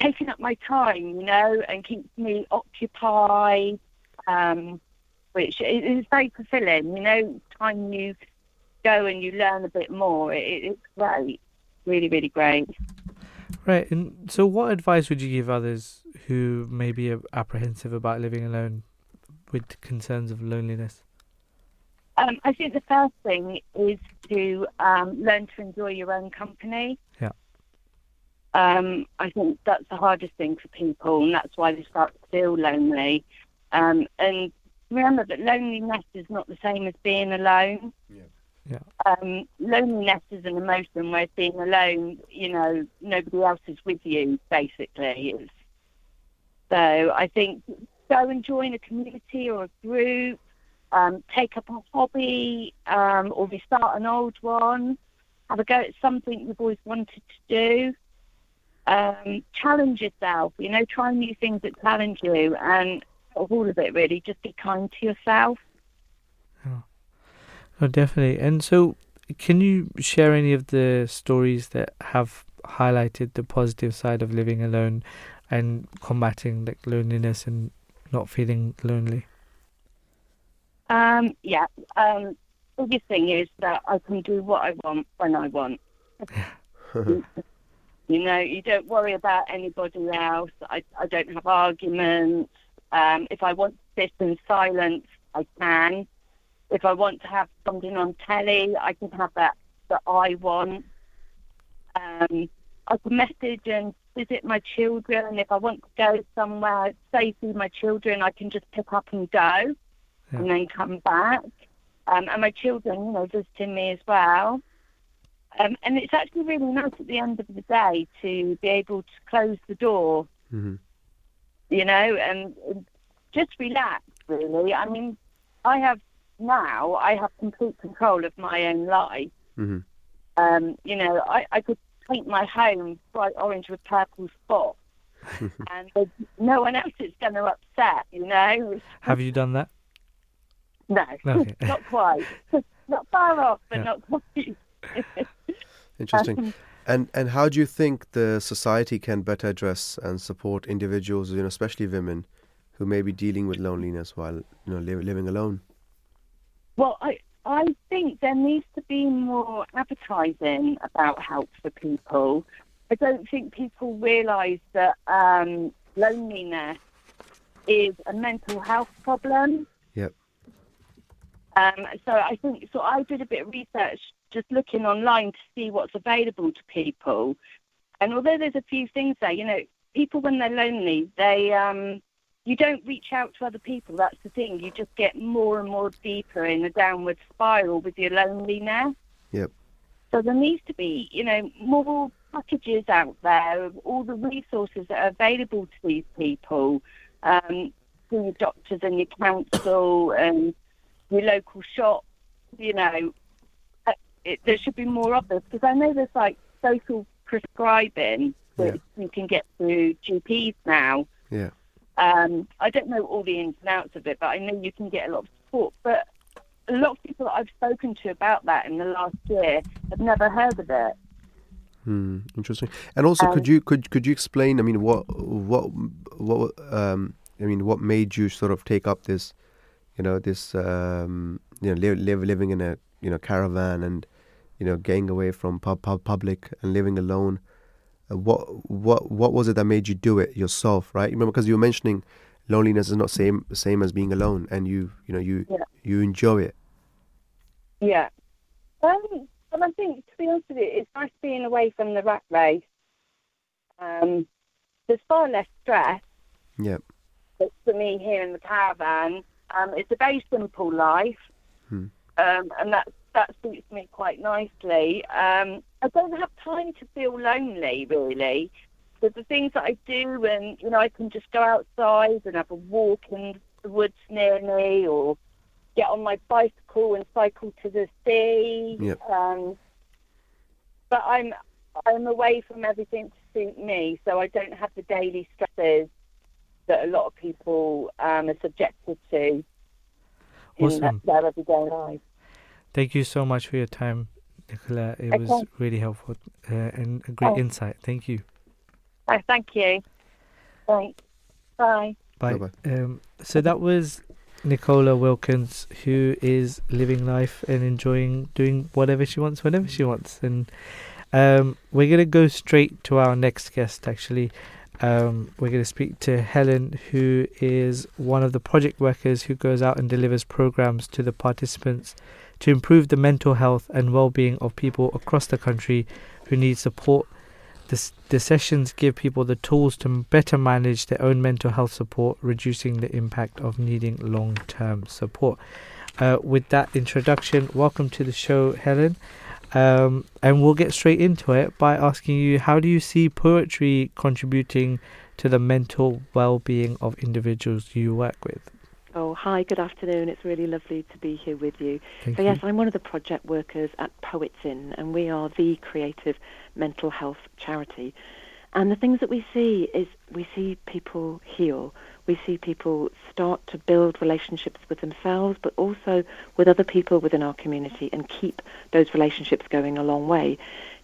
taking up my time, you know, and keeps me occupied, um, which is, very fulfilling. You know, time you go and you learn a bit more, it, it's great, really, really great. Right, and so what advice would you give others who may be apprehensive about living alone with concerns of loneliness? Um, I think the first thing is to um, learn to enjoy your own company. Yeah. Um, I think that's the hardest thing for people, and that's why they start to feel lonely. Um, and remember that loneliness is not the same as being alone. Yeah. Yeah. Um, loneliness is an emotion, whereas being alone, you know, nobody else is with you, basically. It's, so I think go and join a community or a group um, take up a hobby um, or restart an old one, have a go at something you've always wanted to do. Um, challenge yourself, you know, try new things that challenge you, and all of it, really, just be kind to yourself. Oh, definitely. And so, can you share any of the stories that have highlighted the positive side of living alone and combating like loneliness and not feeling lonely? Um, yeah, um, the biggest thing is that I can do what I want when I want. You know, you don't worry about anybody else. I, I don't have arguments. Um, if I want to sit in silence, I can. If I want to have something on telly, I can have that that I want. Um, I can message and visit my children, if I want to go somewhere safe with my children, I can just pick up and go Yeah. and then come back. Um, and my children, you know, visiting me as well. Um, and it's actually really nice at the end of the day to be able to close the door, hmm you know, and, and just relax, really. I mean, I have now, I have complete control of my own life. hmm Um, you know, I, I could paint my home bright orange with purple spots, and no one else is going to upset, you know. Have you done that? No, Okay. not quite. not far off, but Yeah. not quite. Interesting. And and how do you think the society can better address and support individuals, you know, especially women, who may be dealing with loneliness while you know li- living alone? Well, I I think there needs to be more advertising about help for people. I don't think people realise that um, loneliness is a mental health problem. Um, so I think so. I did a bit of research, just looking online to see what's available to people. And although there's a few things there, you know, people when they're lonely, they um, you don't reach out to other people. That's the thing. You just get more and more deeper in a downward spiral with your loneliness. Yep. So there needs to be, you know, more packages out there of all the resources that are available to these people, um, through your doctors and your council and your local shop. You know, Uh, it, there should be more of this because I know there's like social prescribing that you can get through GPs now. Yeah. Um, I don't know all the ins and outs of it, but I know you can get a lot of support. But a lot of people that I've spoken to about that in the last year have never heard of it. Hmm, interesting. And also, Um, could you could could you explain? I mean, what what what um I mean, what made you sort of take up this, you know, this um you know live, live living in a you know caravan and you know getting away from pub, pub public and living alone. Uh, what what what was it that made you do it yourself? Right? Remember, because you were mentioning loneliness is not same same as being alone, and you you know you Yeah. you enjoy it. Yeah. Um, and I think, to be honest with you, it's nice being away from the rat race. Um, there's far less stress Yeah. but for me here in the caravan. Um, it's a very simple life, Hmm. um, and that that suits me quite nicely. Um, I don't have time to feel lonely, really. So the things that I do, and you know, I can just go outside and have a walk in the woods near me, or get on my bicycle and cycle to the sea. Yep. Um, but I'm I'm away from everything to suit me, so I don't have the daily stresses that a lot of people um, are subjected to in their everyday life. Thank you so much for your time, Nicola. It was really helpful uh, and a great Oh. insight. Thank you. Oh, thank you. Thanks. Bye. Bye. Bye-bye. Um, so that was Nicola Wilkins, who is living life and enjoying doing whatever she wants, whenever she wants. And um, we're going to go straight to our next guest, actually. Um, we're going to speak to Helen, who is one of the project workers who goes out and delivers programs to the participants to improve the mental health and well being of people across the country who need support. The, the sessions give people the tools to better manage their own mental health support, reducing the impact of needing long term support. Uh, with that introduction, welcome to the show, Helen. Um, and we'll get straight into it by asking you how do you see poetry contributing to the mental well being of individuals you work with? Oh, hi, good afternoon. It's really lovely to be here with you. Thank So, you. yes, I'm one of the project workers at PoetsIN, and we are the creative mental health charity. And the things that we see is we see people heal. We see people start to build relationships with themselves, but also with other people within our community and keep those relationships going a long way.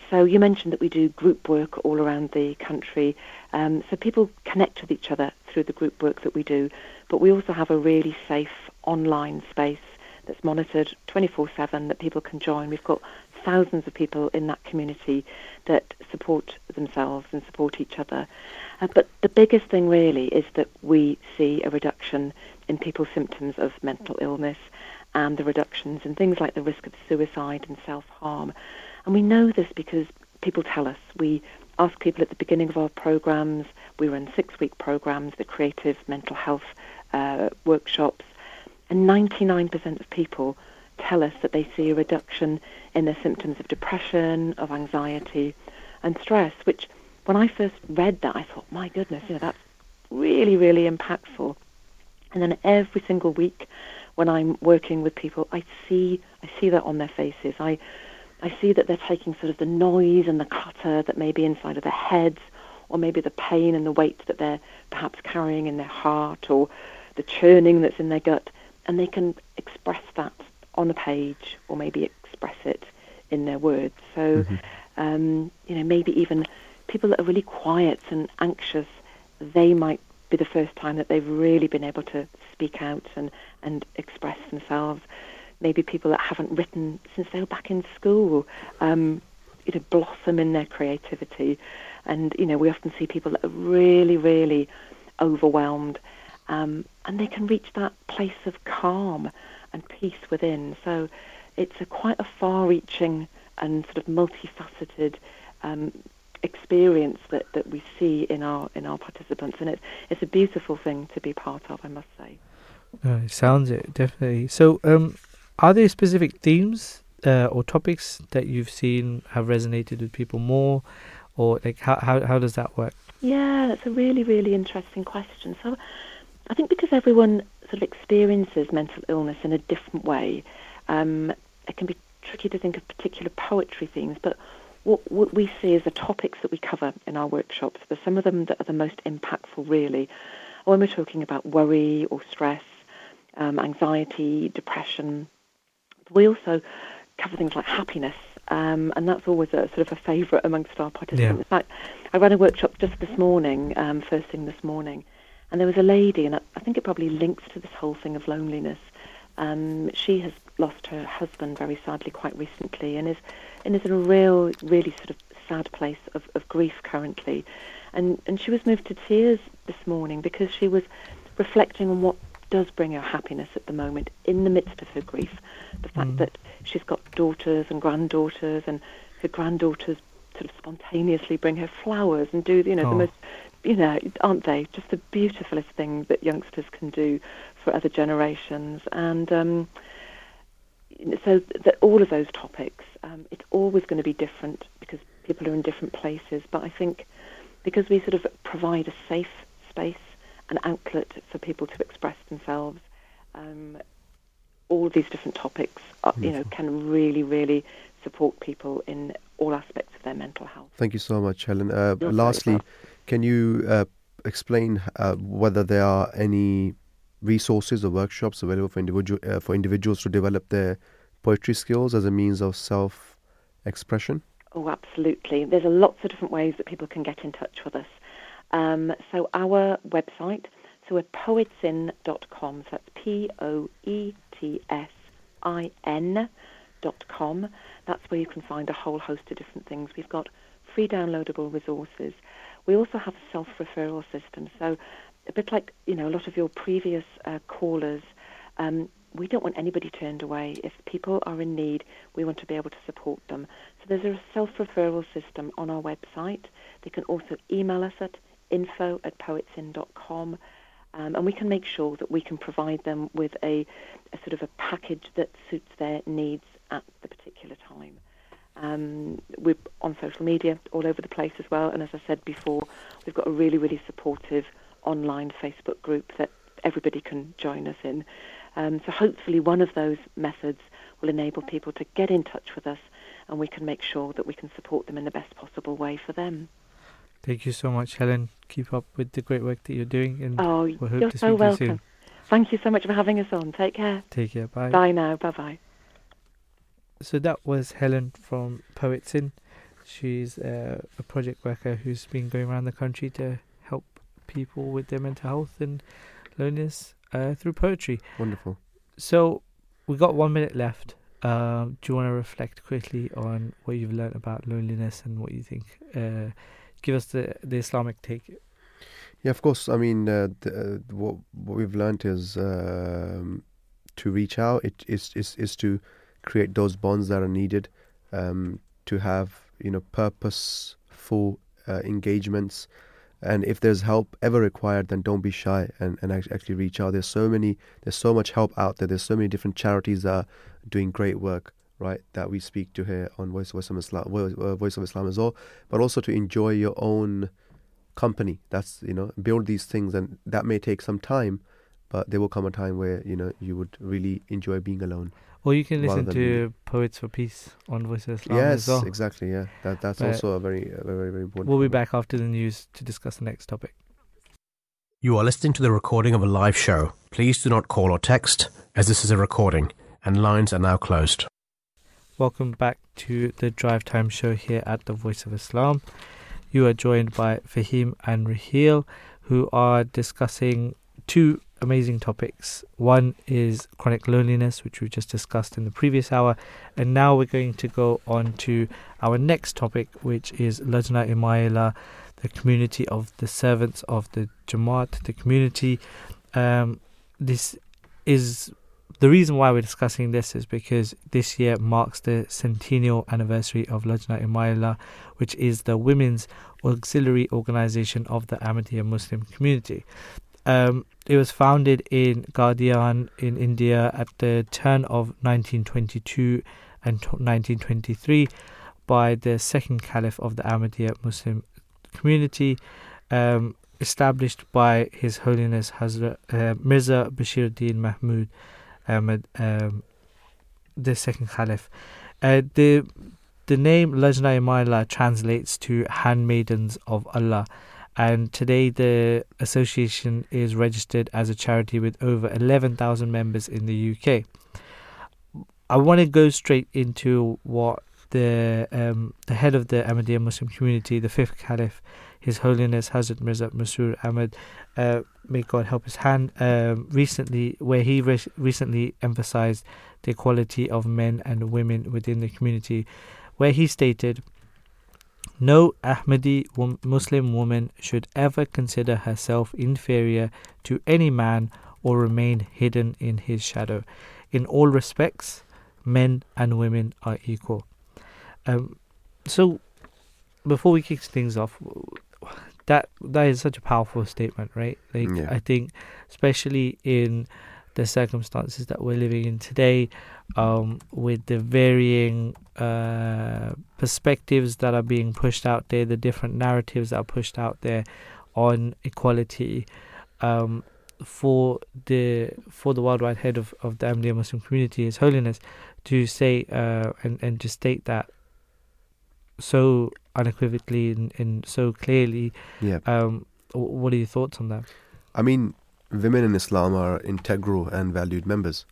So you mentioned that we do group work all around the country. Um, so people connect with each other through the group work that we do. But we also have a really safe online space that's monitored 24/7 that people can join. We've got thousands of people in that community that support themselves and support each other. Uh, but the biggest thing really is that we see a reduction in people's symptoms of mental illness and the reductions in things like the risk of suicide and self-harm. And we know this because people tell us. We ask people at the beginning of our programs. We run six-week programs, the creative mental health uh, workshops, and 99% of people tell us that they see a reduction in their symptoms of depression, of anxiety, and stress. Which, when I first read that, I thought, my goodness, you know, that's really, really impactful. And then every single week, when I'm working with people, I see I see that on their faces. I I see that they're taking sort of the noise and the clutter that may be inside of their heads, or maybe the pain and the weight that they're perhaps carrying in their heart, or the churning that's in their gut, and they can express that on a page, or maybe express it in their words. So, mm-hmm. um, you know, maybe even people that are really quiet and anxious, they might be the first time that they've really been able to speak out and, and express themselves. Maybe people that haven't written since they were back in school, um, you know, blossom in their creativity. And, you know, we often see people that are really, really overwhelmed um, and they can reach that place of calm and peace within. So it's a quite a far-reaching and sort of multifaceted um, experience that, that we see in our in our participants, and it's it's a beautiful thing to be part of. I must say. Uh, it sounds it definitely. So, um, are there specific themes uh, or topics that you've seen have resonated with people more, or like how how how does that work? Yeah, that's a really really interesting question. So, I think because everyone sort of experiences mental illness in a different way, um, it can be tricky to think of particular poetry themes, but what, what we see is the topics that we cover in our workshops. There's some of them that are the most impactful, really. When we're talking about worry or stress, um, anxiety, depression, we also cover things like happiness, um, and that's always a sort of a favourite amongst our participants. Yeah. In fact, I ran a workshop just this morning, um, first thing this morning, and there was a lady, and I, think it probably links to this whole thing of loneliness. Um, she has lost her husband very sadly quite recently, and is and is in a real, really sort of sad place of, of grief currently. And, and she was moved to tears this morning because she was reflecting on what does bring her happiness at the moment in the midst of her grief. The fact mm. that she's got daughters and granddaughters, and her granddaughters sort of spontaneously bring her flowers and do, you know, oh. the most, you know, aren't they? Just the beautifulest thing that youngsters can do for other generations. And um, so that all of those topics, um, it's always going to be different because people are in different places. But I think because we sort of provide a safe space, an outlet for people to express themselves, um, all of these different topics, are, you know, can really, really support people in all aspects of their mental health. Thank you so much, Helen. Uh, lastly, can you uh, explain uh, whether there are any resources or workshops available for individual uh, for individuals to develop their poetry skills as a means of self expression? Oh, absolutely. There's a lots of different ways that people can get in touch with us. Um, so our website, so we're poetsin.com. So that's P O E T S I N That's where you can find a whole host of different things. We've got free downloadable resources. We also have a self-referral system. So a bit like you know a lot of your previous uh, callers. Um, we don't want anybody turned away. If people are in need, we want to be able to support them. So there's a self-referral system on our website. They can also email us at info at poetsin.com. Um, and we can make sure that we can provide them with a, a, sort of a package that suits their needs at the particular time. Um, we're on social media all over the place as well, and as I said before, we've got a really, really supportive online Facebook group that everybody can join us in. Um, so hopefully one of those methods will enable people to get in touch with us and we can make sure that we can support them in the best possible way for them. Thank you so much, Helen. Keep up with the great work that you're doing. And oh, we'll you're so welcome. You Thank you so much for having us on. Take care. Take care. Bye. Bye now. Bye bye. So that was Helen from PoetsIN. She's uh, a project worker who's been going around the country to help people with their mental health and loneliness uh, through poetry. Wonderful. So we got one minute left. Um, do you want to reflect quickly on what you've learned about loneliness and what you think? Uh, give us the the Islamic take. Yeah, of course. I mean, uh, the, uh, what what we've learned is um, to reach out. It is is is to create those bonds that are needed. Um, to have you know purposeful uh, engagements. And if there's help ever required, then don't be shy and, and actually reach out. There's so many, there's so much help out there. There's so many different charities that are doing great work, right? That we speak to here on Voice, of Islam, Voice of Islam as well. But also to enjoy your own company. That's you know, build these things, and that may take some time, but there will come a time where you know you would really enjoy being alone. Or you can listen to Poets for Peace on Voice of Islam yes, as well. exactly. Yeah, that that's but also a very, a very, very important. We'll be back after the news to discuss the next topic. You are listening to the recording of a live show. Please do not call or text, as this is a recording, and lines are now closed. Welcome back to the Drive Time Show here at the Voice of Islam. You are joined by Fahim and Raheel, who are discussing two amazing topics. One is chronic loneliness, which we just discussed in the previous hour, and now we're going to go on to our next topic, which is Lajna Imaillah, the community of the servants of the Jamaat, the community. Um, this is the reason why we're discussing this is because this year marks the centennial anniversary of Lajna Imaillah, which is the women's auxiliary organization of the Ahmadiyya Muslim community. Um, it was founded in Qadian in India at the turn of 1922 and 1923 by the second caliph of the Ahmadiyya Muslim community, um, established by His Holiness Hazrat uh, Mirza Bashiruddin Mahmud um, the second caliph. Uh, the the name Lajna Imaillah translates to handmaidens of Allah and today the association is registered as a charity with over 11,000 members in the UK. I want to go straight into what the um, the head of the Ahmadiyya Muslim community, the fifth caliph, His Holiness Hazrat Mirza Masroor Ahmad, uh, may God help his hand, um, recently, where he re- recently emphasized the equality of men and women within the community, where he stated, no Ahmadi Muslim woman should ever consider herself inferior to any man or remain hidden in his shadow. In all respects, men and women are equal. Um, so, before we kick things off, that that is such a powerful statement, right? Like, yeah. I think, especially in the circumstances that we're living in today, um, with the varying uh, perspectives that are being pushed out there, the different narratives that are pushed out there on equality. Um, for the for the worldwide head of, of the Ahmadiyya Muslim community, His Holiness, to say uh, and and to state that so unequivocally and, and so clearly. Yeah. Um, what are your thoughts on that? I mean, women in Islam are integral and valued members,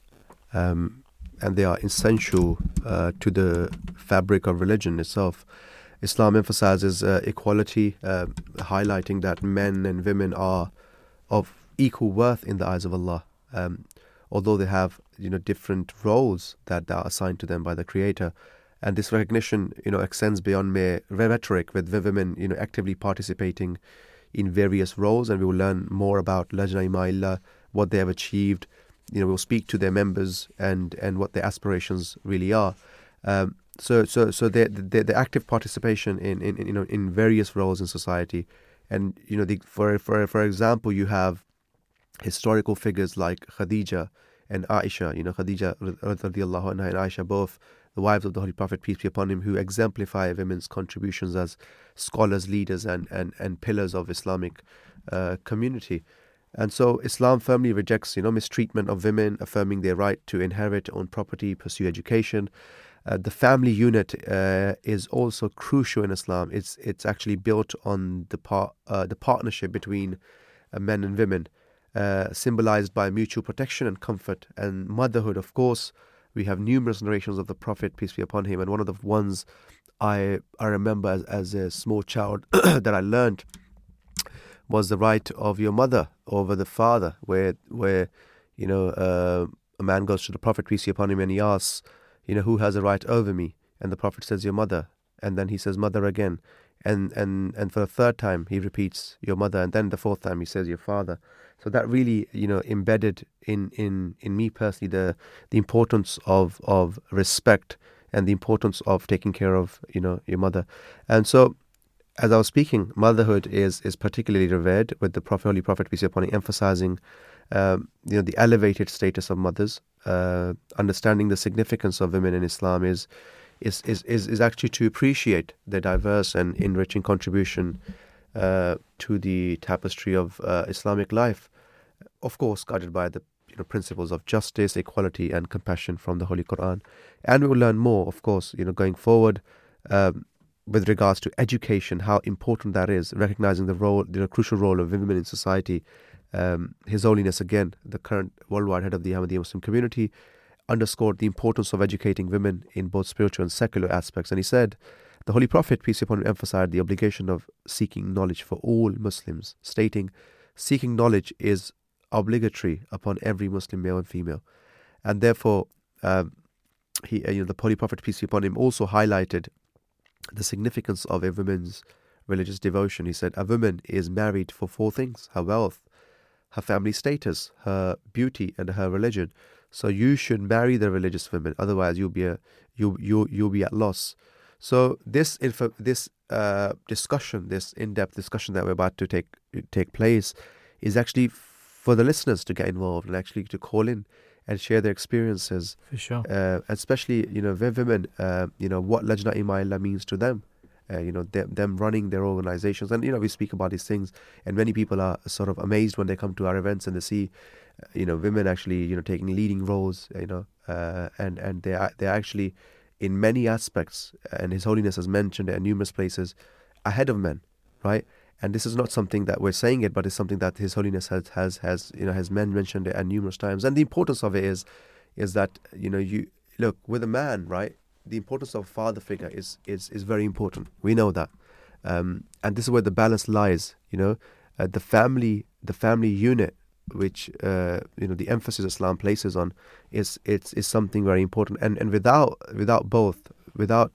um, and they are essential uh, to the fabric of religion itself. Islam emphasizes uh, equality, uh, highlighting that men and women are of equal worth in the eyes of Allah. Um, although they have you know different roles that are assigned to them by the Creator, and this recognition you know extends beyond mere rhetoric, with women you know actively participating in various roles, and we will learn more about Lajna Imaillah, what they have achieved. You know, we'll speak to their members and and what their aspirations really are. Um, so so so the the active participation in, in, in, you know in various roles in society, and you know the, for for for example, you have historical figures like Khadija and Aisha. You know, Khadija radiallahu anha and Aisha both the wives of the Holy Prophet, peace be upon him, who exemplify women's contributions as scholars, leaders, and, and, and pillars of Islamic uh, community. And so Islam firmly rejects, you know, mistreatment of women, affirming their right to inherit own property, pursue education. Uh, the family unit uh, is also crucial in Islam. It's it's actually built on the part uh, the partnership between uh, men and women, uh, symbolized by mutual protection and comfort. And motherhood, of course, we have numerous narrations of the Prophet, peace be upon him, and one of the ones I I remember as, as a small child that I learned was the right of your mother over the father, where where you know uh, a man goes to the Prophet, peace be upon him, and he asks, you know, who has a right over me? And the Prophet says, your mother, and then he says, mother again, and and and for the third time he repeats, your mother, and then the fourth time he says, your father. So that really, you know, embedded in, in, in me personally the the importance of of respect and the importance of taking care of you know your mother. And so as I was speaking, motherhood is is particularly revered, with the Prophet, Holy Prophet, peace be upon him, emphasizing, um, you know, the elevated status of mothers. Uh, understanding the significance of women in Islam is, is is is is actually to appreciate their diverse and enriching contribution uh, to the tapestry of uh, Islamic life. Of course, guided by the you know, principles of justice, equality, and compassion from the Holy Quran, and we will learn more, of course, you know, going forward. Um, with regards to education, how important that is, recognizing the role, the crucial role of women in society. Um, His Holiness, again, the current worldwide head of the Ahmadiyya Muslim community, underscored the importance of educating women in both spiritual and secular aspects. And he said, the Holy Prophet, peace be upon him, emphasized the obligation of seeking knowledge for all Muslims, stating, seeking knowledge is obligatory upon every Muslim male and female. And therefore, um, he, uh, you know, the Holy Prophet, peace be upon him, also highlighted the significance of a woman's religious devotion. He said, A woman is married for four things her wealth, her family status, her beauty, and her religion. So you should marry the religious women, otherwise you'll be a, you you you'll be at loss. So this info, this uh, discussion, this in-depth discussion that we're about to take take place, is actually for the listeners to get involved and actually to call in and share their experiences. For sure. Uh, especially, you know, women, uh, you know, what Lajna Imaillah means to them. Uh, you know, them, them running their organizations. And, you know, we speak about these things, and many people are sort of amazed when they come to our events and they see, uh, you know, women actually, you know, taking leading roles, you know, uh, and, and they are, they're actually, in many aspects, and His Holiness has mentioned it in numerous places, ahead of men, right? And this is not something that we're saying it, but it's something that His Holiness has has has you know has mentioned it at numerous times. And the importance of it is is that you know you look with a man, right? The importance of father figure is is is very important. We know that, um, and this is where the balance lies. You know, uh, the family the family unit, which uh, you know the emphasis Islam places on, is it's is something very important. And and without without both, without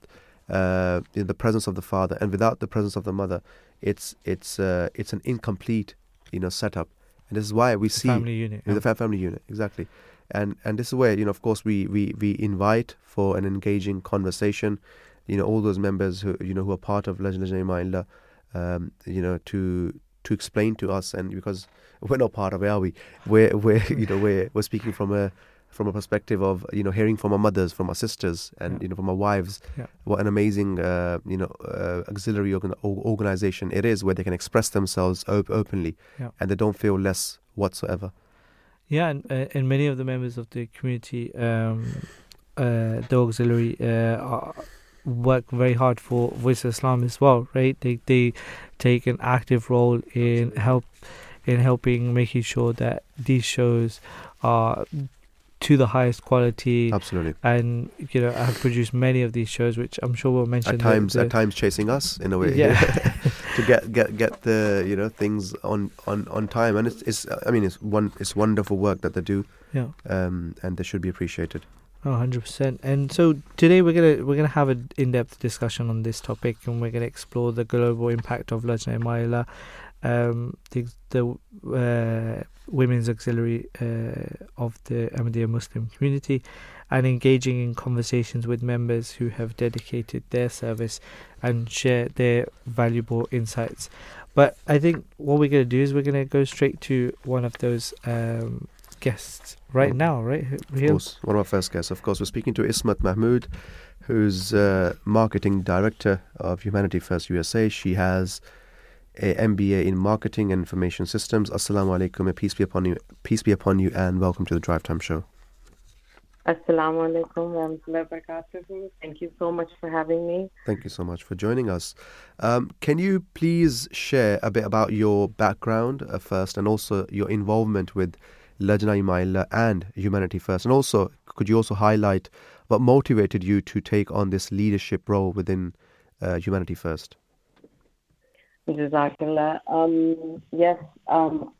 uh, the presence of the father and without the presence of the mother, it's it's uh, it's an incomplete you know setup, and this is why we The see family unit. the fa- family unit exactly, and and this is where you know of course we we we invite for an engaging conversation, you know all those members who you know who are part of Lajna Imaillah, um, you know to to explain to us and because we're not part of it, are we? We're we're you know we're we're speaking from a from a perspective of you know hearing from our mothers, from our sisters, and Yeah. you know from our wives. Yeah. What an amazing uh, you know uh, auxiliary organ- organization it is, where they can express themselves op- openly, Yeah. and they don't feel less whatsoever. Yeah, and uh, and many of the members of the community, um, uh, the auxiliary, uh, are, work very hard for Voice of Islam as well, right? They they take an active role in help in helping making sure that these shows are to the highest quality. Absolutely. And you know, I have produced many of these shows, which I'm sure we'll mention. At the- times, the- at times chasing us in a way. Yeah. to get get get the you know things on on on time, and it's it's I mean it's one it's wonderful work that they do, yeah. um, and they should be appreciated. Oh, 100%. And so today we're going to we're going to have an in-depth discussion on this topic and we're going to explore the global impact of Lajna Imaillah, um the the uh, women's auxiliary uh, of the Ahmadiyya Muslim community and engaging in conversations with members who have dedicated their service and share their valuable insights. But I think what we're going to do is we're going to go straight to one of those um, guests right now, right? Of course, one of our first guests. Of course, we're speaking to Ismat Mahmood, who's uh, marketing director of Humanity First USA. She has a MBA in marketing and information systems. Assalamu alaikum, and peace be upon you. Peace be upon you, and welcome to the Drive Time Show. Assalamu alaikum wa rahmatullahi wa barakatuhu. Thank you so much for having me. Thank you so much for joining us. Um, can you please share a bit about your background uh, first, and also your involvement with Lajna Imaillah and Humanity First, and also could you also highlight what motivated you to take on this leadership role within uh, Humanity First? Jazakallah. Um, yes, um,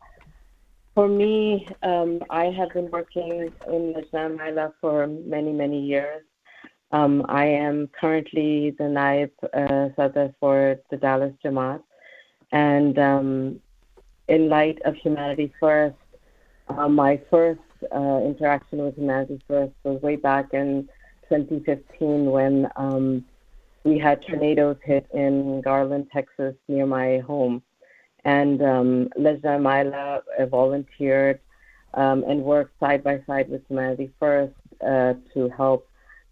for me, um, I have been working in Lajna for many, many years. Um, I am currently the Naib uh, Sadr for the Dallas Jamaat. And um, in light of Humanity First, uh, my first uh, interaction with Humanity First was way back in 2015 when um, we had tornadoes hit in Garland, Texas, near my home. And um, Lajna Imaillah volunteered um, and worked side by side with Humanity First uh, to help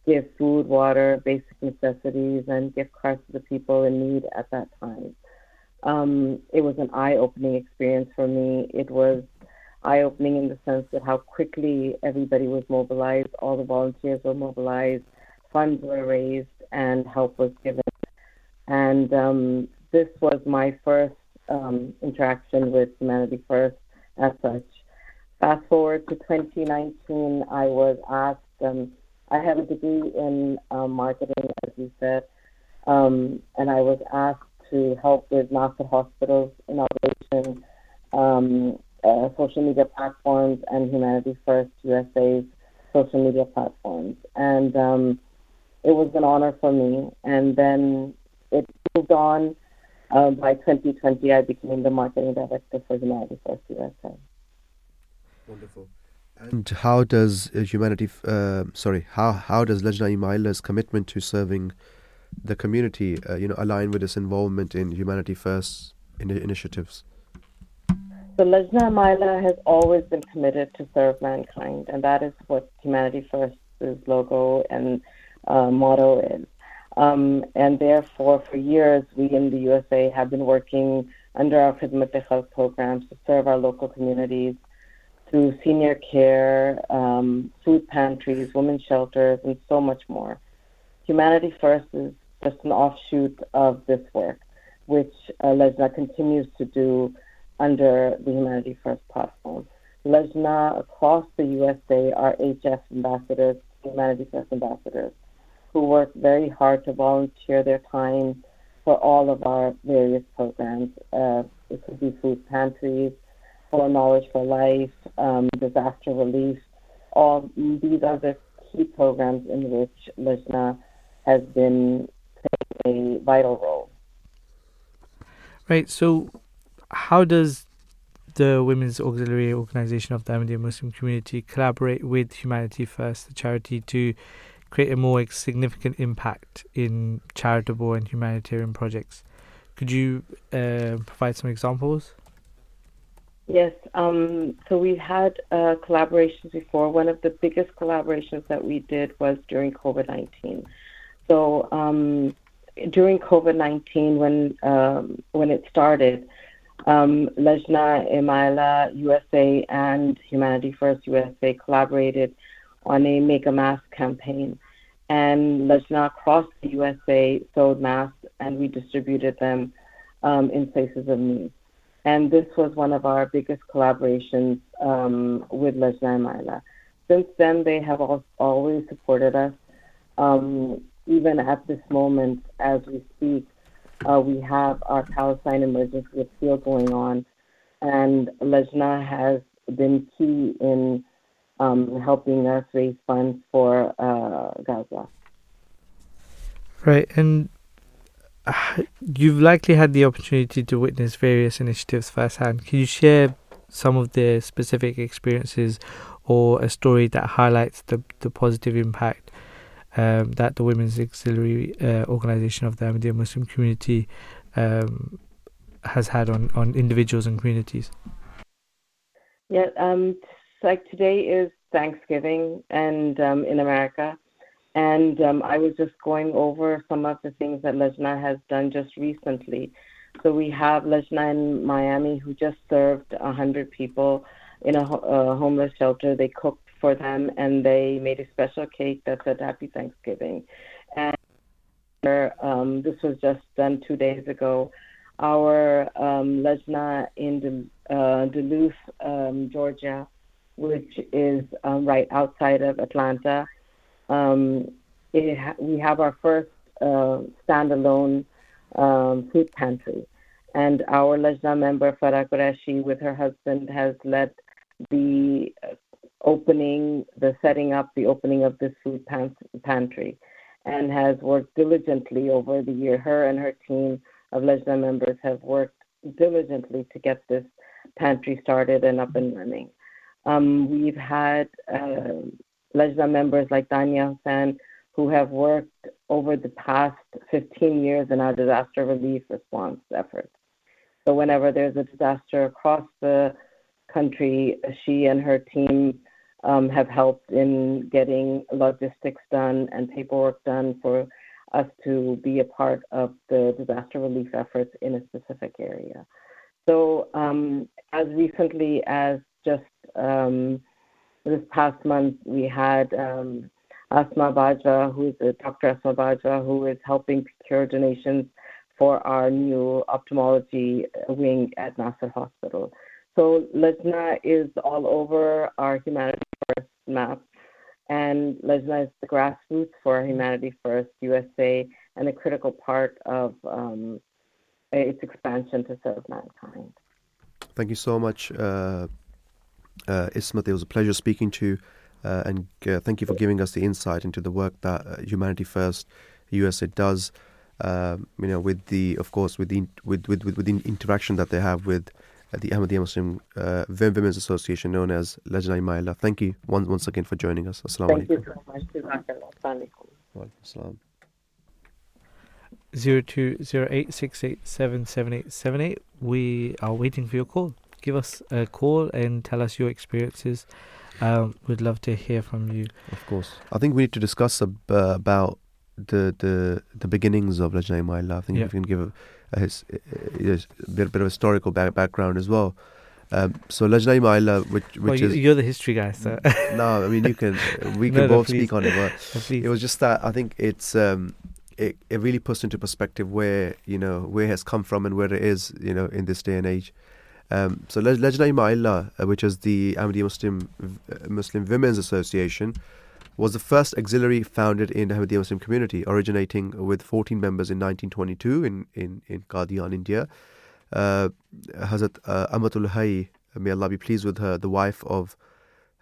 give food, water, basic necessities, and gift cards to the people in need at that time. Um, it was an eye opening experience for me. It was eye opening in the sense that how quickly everybody was mobilized, all the volunteers were mobilized, funds were raised, and help was given. And um, this was my first um, interaction with Humanity First as such. Fast forward to 2019, I was asked, um, I have a degree in um, marketing, as you said, um, and I was asked to help with Nasser Hospital's inauguration, um, uh, social media platforms, and Humanity First USA's social media platforms. And it was an honor for me. And then it moved on. Uh, by 2020, I became the marketing director for Humanity First USA. Wonderful. And how does uh, humanity, uh, sorry, how how does Lajna Imaillah's commitment to serving the community, uh, you know, align with its involvement in Humanity First in initiatives? So Lajna Imaillah has always been committed to serve mankind, and that is what Humanity First's logo and uh, motto is. Um, and therefore, for years, we in the USA have been working under our Khidmat-e-Khalq programs to serve our local communities through senior care, um, food pantries, women's shelters, and so much more. Humanity First is just an offshoot of this work, which uh, Lajna continues to do under the Humanity First platform. Lajna across the USA are HF ambassadors, Humanity First ambassadors, who work very hard to volunteer their time for all of our various programs. Uh, it could be food pantries, for Knowledge for Life, um, disaster relief. All these are the key programs in which Lajna has been playing a vital role. Right. So, how does the Women's Auxiliary Organization of the Ahmadiyya Muslim Community collaborate with Humanity First, the charity, to create a more significant impact in charitable and humanitarian projects? Could you uh, provide some examples? Yes, um, so we've had uh, collaborations before. One of the biggest collaborations that we did was during COVID 19. So um, during COVID 19, when, um, when it started, um, Lajna Imaillah USA and Humanity First USA collaborated on a Make a Mask campaign. And Lajna across the USA sewed masks and we distributed them um, in places of need. And this was one of our biggest collaborations um, with Lajna Imaillah. Since then, they have always supported us. Um, even at this moment, as we speak, uh, we have our Palestine Emergency Appeal going on, and Lajna has been key in um, helping us raise funds for uh, Gaza. Right, and you've likely had the opportunity to witness various initiatives firsthand. Can you share some of the specific experiences or a story that highlights the, the positive impact um, that the Women's Auxiliary uh, Organization of the Ahmadiyya Muslim community um, has had on, on individuals and communities? Yeah, um, like today is Thanksgiving and um, in America and um, I was just going over some of the things that Lajna has done just recently. So we have Lajna in Miami who just served 100 people in a, a homeless shelter. They cooked for them and they made a special cake that said Happy Thanksgiving. And um, this was just done two days ago. Our um, Lajna in uh, Duluth, um, Georgia, which is um, right outside of Atlanta, um, we have our first uh, standalone um, food pantry. And our Lajna member, Farah Qureshi, with her husband, has led the opening, the setting up, the opening of this food pan- pantry, and has worked diligently over the year. Her and her team of Lajna members have worked diligently to get this pantry started and up and running. Um, we've had uh, members like Danya Hussain, who have worked over the past 15 years in our disaster relief response efforts. So whenever there's a disaster across the country, she and her team um, have helped in getting logistics done and paperwork done for us to be a part of the disaster relief efforts in a specific area. So, um, as recently as just um, this past month, we had um, Asma Bajwa, who is a Dr. Asma Bajwa, who is helping procure donations for our new ophthalmology wing at Nasser Hospital. So Lajna is all over our Humanity First map, and Lajna is the grassroots for Humanity First USA and a critical part of um, its expansion to serve mankind. Thank you so much, uh, uh, Ismat. It was a pleasure speaking to you, uh, and uh, thank you for giving us the insight into the work that uh, Humanity First USA does. Um, you know, with the, of course, with the with with with, with the interaction that they have with the Ahmadiyya Muslim uh, Women's Association known as Lajna Imaillah. Thank you once, once again for joining us. Assalamu Thank alaikum. you so much. Assalamu Zero two zero eight six eight seven seven eight seven eight. We are waiting for your call. Give us a call and tell us your experiences. Um, we'd love to hear from you. Of course, I think we need to discuss uh, about the the the beginnings of Lajna Imaillah. I think yeah. we can give a, a, his, a, bit, of historical back, background as well. Um, so Lajna Imaillah, which which well, is you're the history guy, so no, I mean you can we can no, both no, speak on it. But it was just that I think it's um, it it really puts into perspective where you know where it has come from and where it is you know in this day and age. Um, so Lajna Imaillah, uh, which is the Ahmadiyya Muslim Muslim Women's Association, was the first auxiliary founded in the Ahmadiyya Muslim community, originating with 14 members in 1922 in, in, in Qadian, India. Uh, Hazrat uh, Amatul Hay, may Allah be pleased with her, the wife of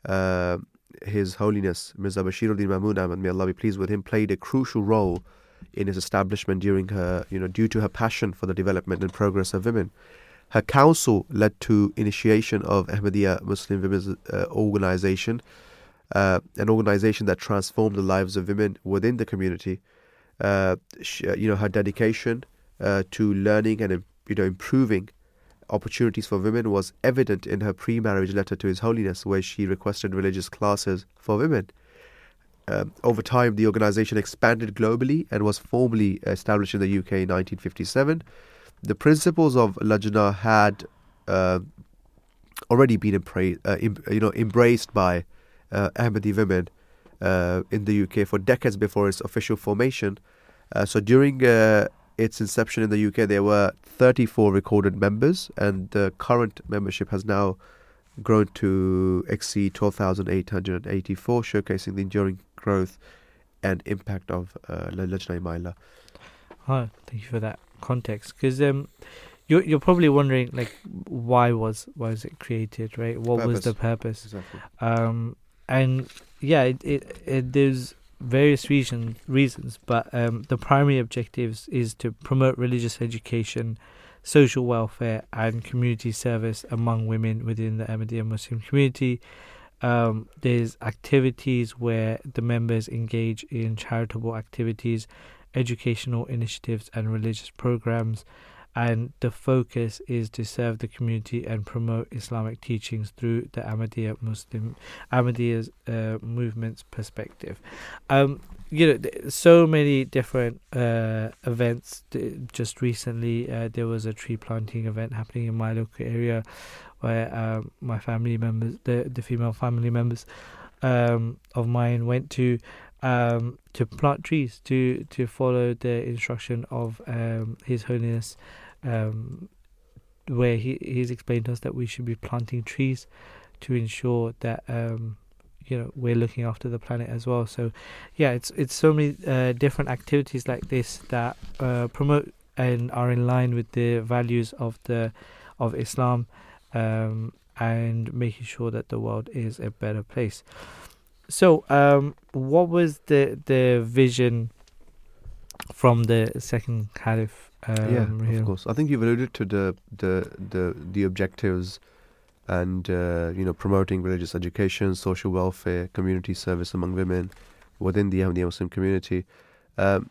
uh, His Holiness Mirza Bashiruddin Mahmud Ahmad, may Allah be pleased with him, played a crucial role in his establishment during her, you know, due to her passion for the development and progress of women. Her counsel led to initiation of Ahmadiyya Muslim Women's uh, Organization, uh, an organization that transformed the lives of women within the community. Uh, she, uh, you know, her dedication uh, to learning and you know improving opportunities for women was evident in her pre-marriage letter to His Holiness, where she requested religious classes for women. Um, over time, the organization expanded globally and was formally established in the UK in 1957. The principles of Lajna had uh, already been uh, em- you know embraced by uh, Ahmadi women uh, in the UK for decades before its official formation. Uh, so during uh, its inception in the UK, there were 34 recorded members, and the current membership has now grown to exceed 12,884, showcasing the enduring growth and impact of uh, Lajna Imaillah. Hi, thank you for that context. Because um, you're you're probably wondering like why was why was it created, right? What purpose. was the purpose? Exactly. Um, and yeah, it, it, it there's various reason, reasons, but um, the primary objectives is to promote religious education, social welfare, and community service among women within the Ahmadiyya Muslim community. Um, there's activities where the members engage in charitable activities, educational initiatives, and religious programs and the focus is to serve the community and promote Islamic teachings through the Ahmadiyya Muslim Ahmadiyya uh, movement's perspective. Um, you know, so many different uh, events. Just recently, uh, there was a tree planting event happening in my local area, where um, my family members, the the female family members um, of mine, went to um, to plant trees to to follow the instruction of um, His Holiness um, where he he's explained to us that we should be planting trees to ensure that um, you know we're looking after the planet as well. So yeah, it's it's so many uh, different activities like this that uh, promote and are in line with the values of the of Islam um, and making sure that the world is a better place. So, um, what was the the vision from the second caliph um, yeah, of course. I think you've alluded to the the the, the objectives and uh, you know promoting religious education, social welfare, community service among women, within the Ahmadiyya Muslim community. Um,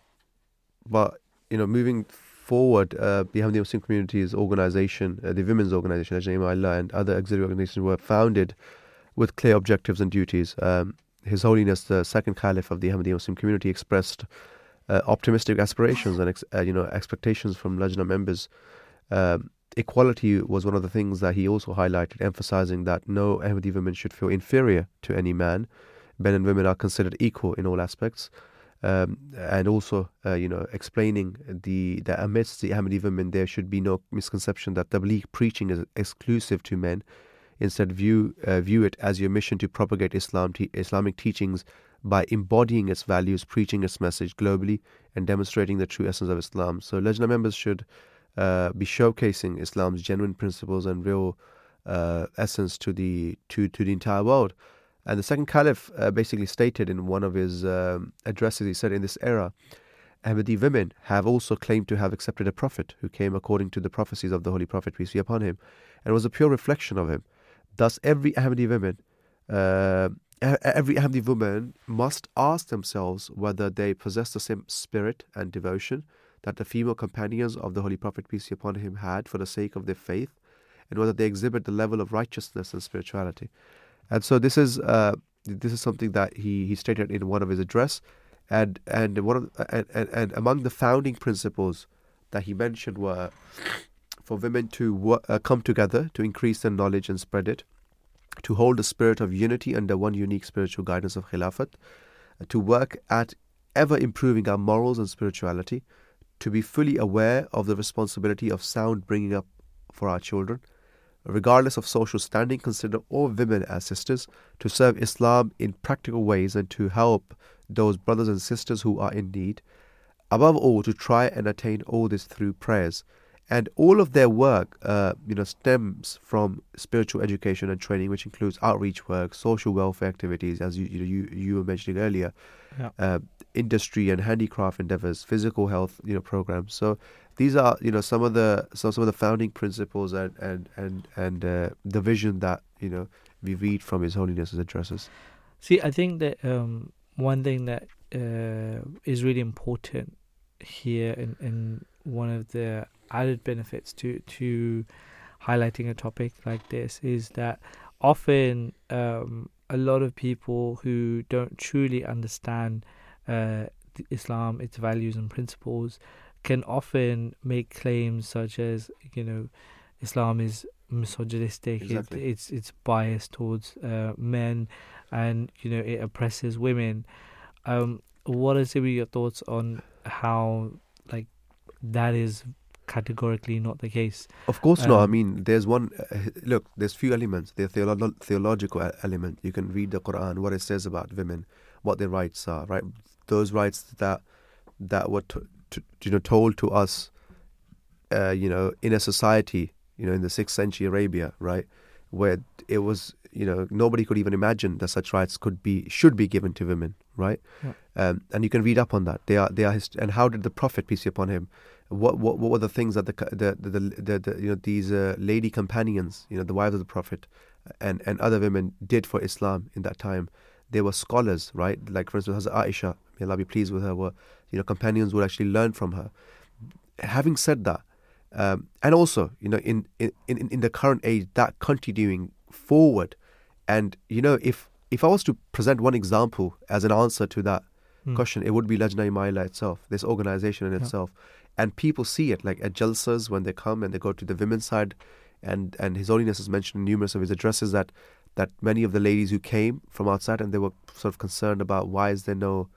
but you know, moving forward, uh, the Ahmadiyya Muslim community's organization, uh, the women's organization, Allah, and other auxiliary organizations were founded with clear objectives and duties. Um, His Holiness, the second Caliph of the Ahmadiyya Muslim community, expressed uh, optimistic aspirations and ex- uh, you know expectations from Lajna members. Um, equality was one of the things that he also highlighted, emphasizing that no Ahmadi women should feel inferior to any man. Men and women are considered equal in all aspects. Um, and also, uh, you know, explaining the that amidst the Ahmadi women, there should be no misconception that Tabligh preaching is exclusive to men. Instead, view uh, view it as your mission to propagate Islam, te- Islamic teachings by embodying its values, preaching its message globally, and demonstrating the true essence of Islam. So, Lajna members should uh, be showcasing Islam's genuine principles and real uh, essence to the to to the entire world. And the second caliph uh, basically stated in one of his um, addresses, he said, in this era, Ahmadi women have also claimed to have accepted a prophet who came according to the prophecies of the Holy Prophet, peace be upon him, and was a pure reflection of him. Thus, every Ahmadi woman, uh, every Ahmadi woman must ask themselves whether they possess the same spirit and devotion that the female companions of the Holy Prophet, peace be upon him, had for the sake of their faith, and whether they exhibit the level of righteousness and spirituality. And so this is uh, this is something that he, he stated in one of his address, and and one of and, and, and among the founding principles that he mentioned were for women to uh, come together to increase their knowledge and spread it, to hold the spirit of unity under one unique spiritual guidance of Khilafat, uh, to work at ever improving our morals and spirituality, to be fully aware of the responsibility of sound bringing up for our children, regardless of social standing, consider all women as sisters, to serve Islam in practical ways and to help those brothers and sisters who are in need. Above all, to try and attain all this through prayers. And all of their work, uh, you know, stems from spiritual education and training, which includes outreach work, social welfare activities, as you you you were mentioning earlier, Yeah. uh, industry and handicraft endeavors, physical health, you know, programs. So these are you know some of the some some of the founding principles and and and and uh, the vision that you know we read from His Holiness's addresses. See, I think that um, one thing that uh, is really important here, and, and one of the added benefits to to highlighting a topic like this is that often um, a lot of people who don't truly understand uh, Islam, its values and principles, can often make claims such as you know Islam is misogynistic, Exactly. it, it's it's biased towards uh, men, and you know it oppresses women. Um, what are some of your thoughts on how like that is categorically not the case? Of course, no. I Um, mean, there's one. Uh, look, there's few elements. The theolo- theological element. You can read the Quran, what it says about women, what their rights are. Right, those rights that that were to, to, you know told to us, uh, you know, in a society, you know, in the sixth century Arabia, right, where it was, you know, nobody could even imagine that such rights could be should be given to women, right? Yeah. Um, and you can read up on that. They are they are hist- and how did the Prophet peace be upon him what what what were the things that the the the, the, the, the you know these uh, lady companions you know the wives of the prophet and and other women did for Islam in that time they were scholars right like for instance Hazrat Aisha may Allah be pleased with her were you know companions would actually learn from her having said that um, and also you know in, in in in the current age that continuing forward and you know if if I was to present one example as an answer to that Hmm. question it would be Lajna Imaillah itself this organization in Yeah. itself and people see it like at jalsas when they come and they go to the women's side and and his holiness has mentioned in numerous of his addresses that that many of the ladies who came from outside and they were sort of concerned about why is there no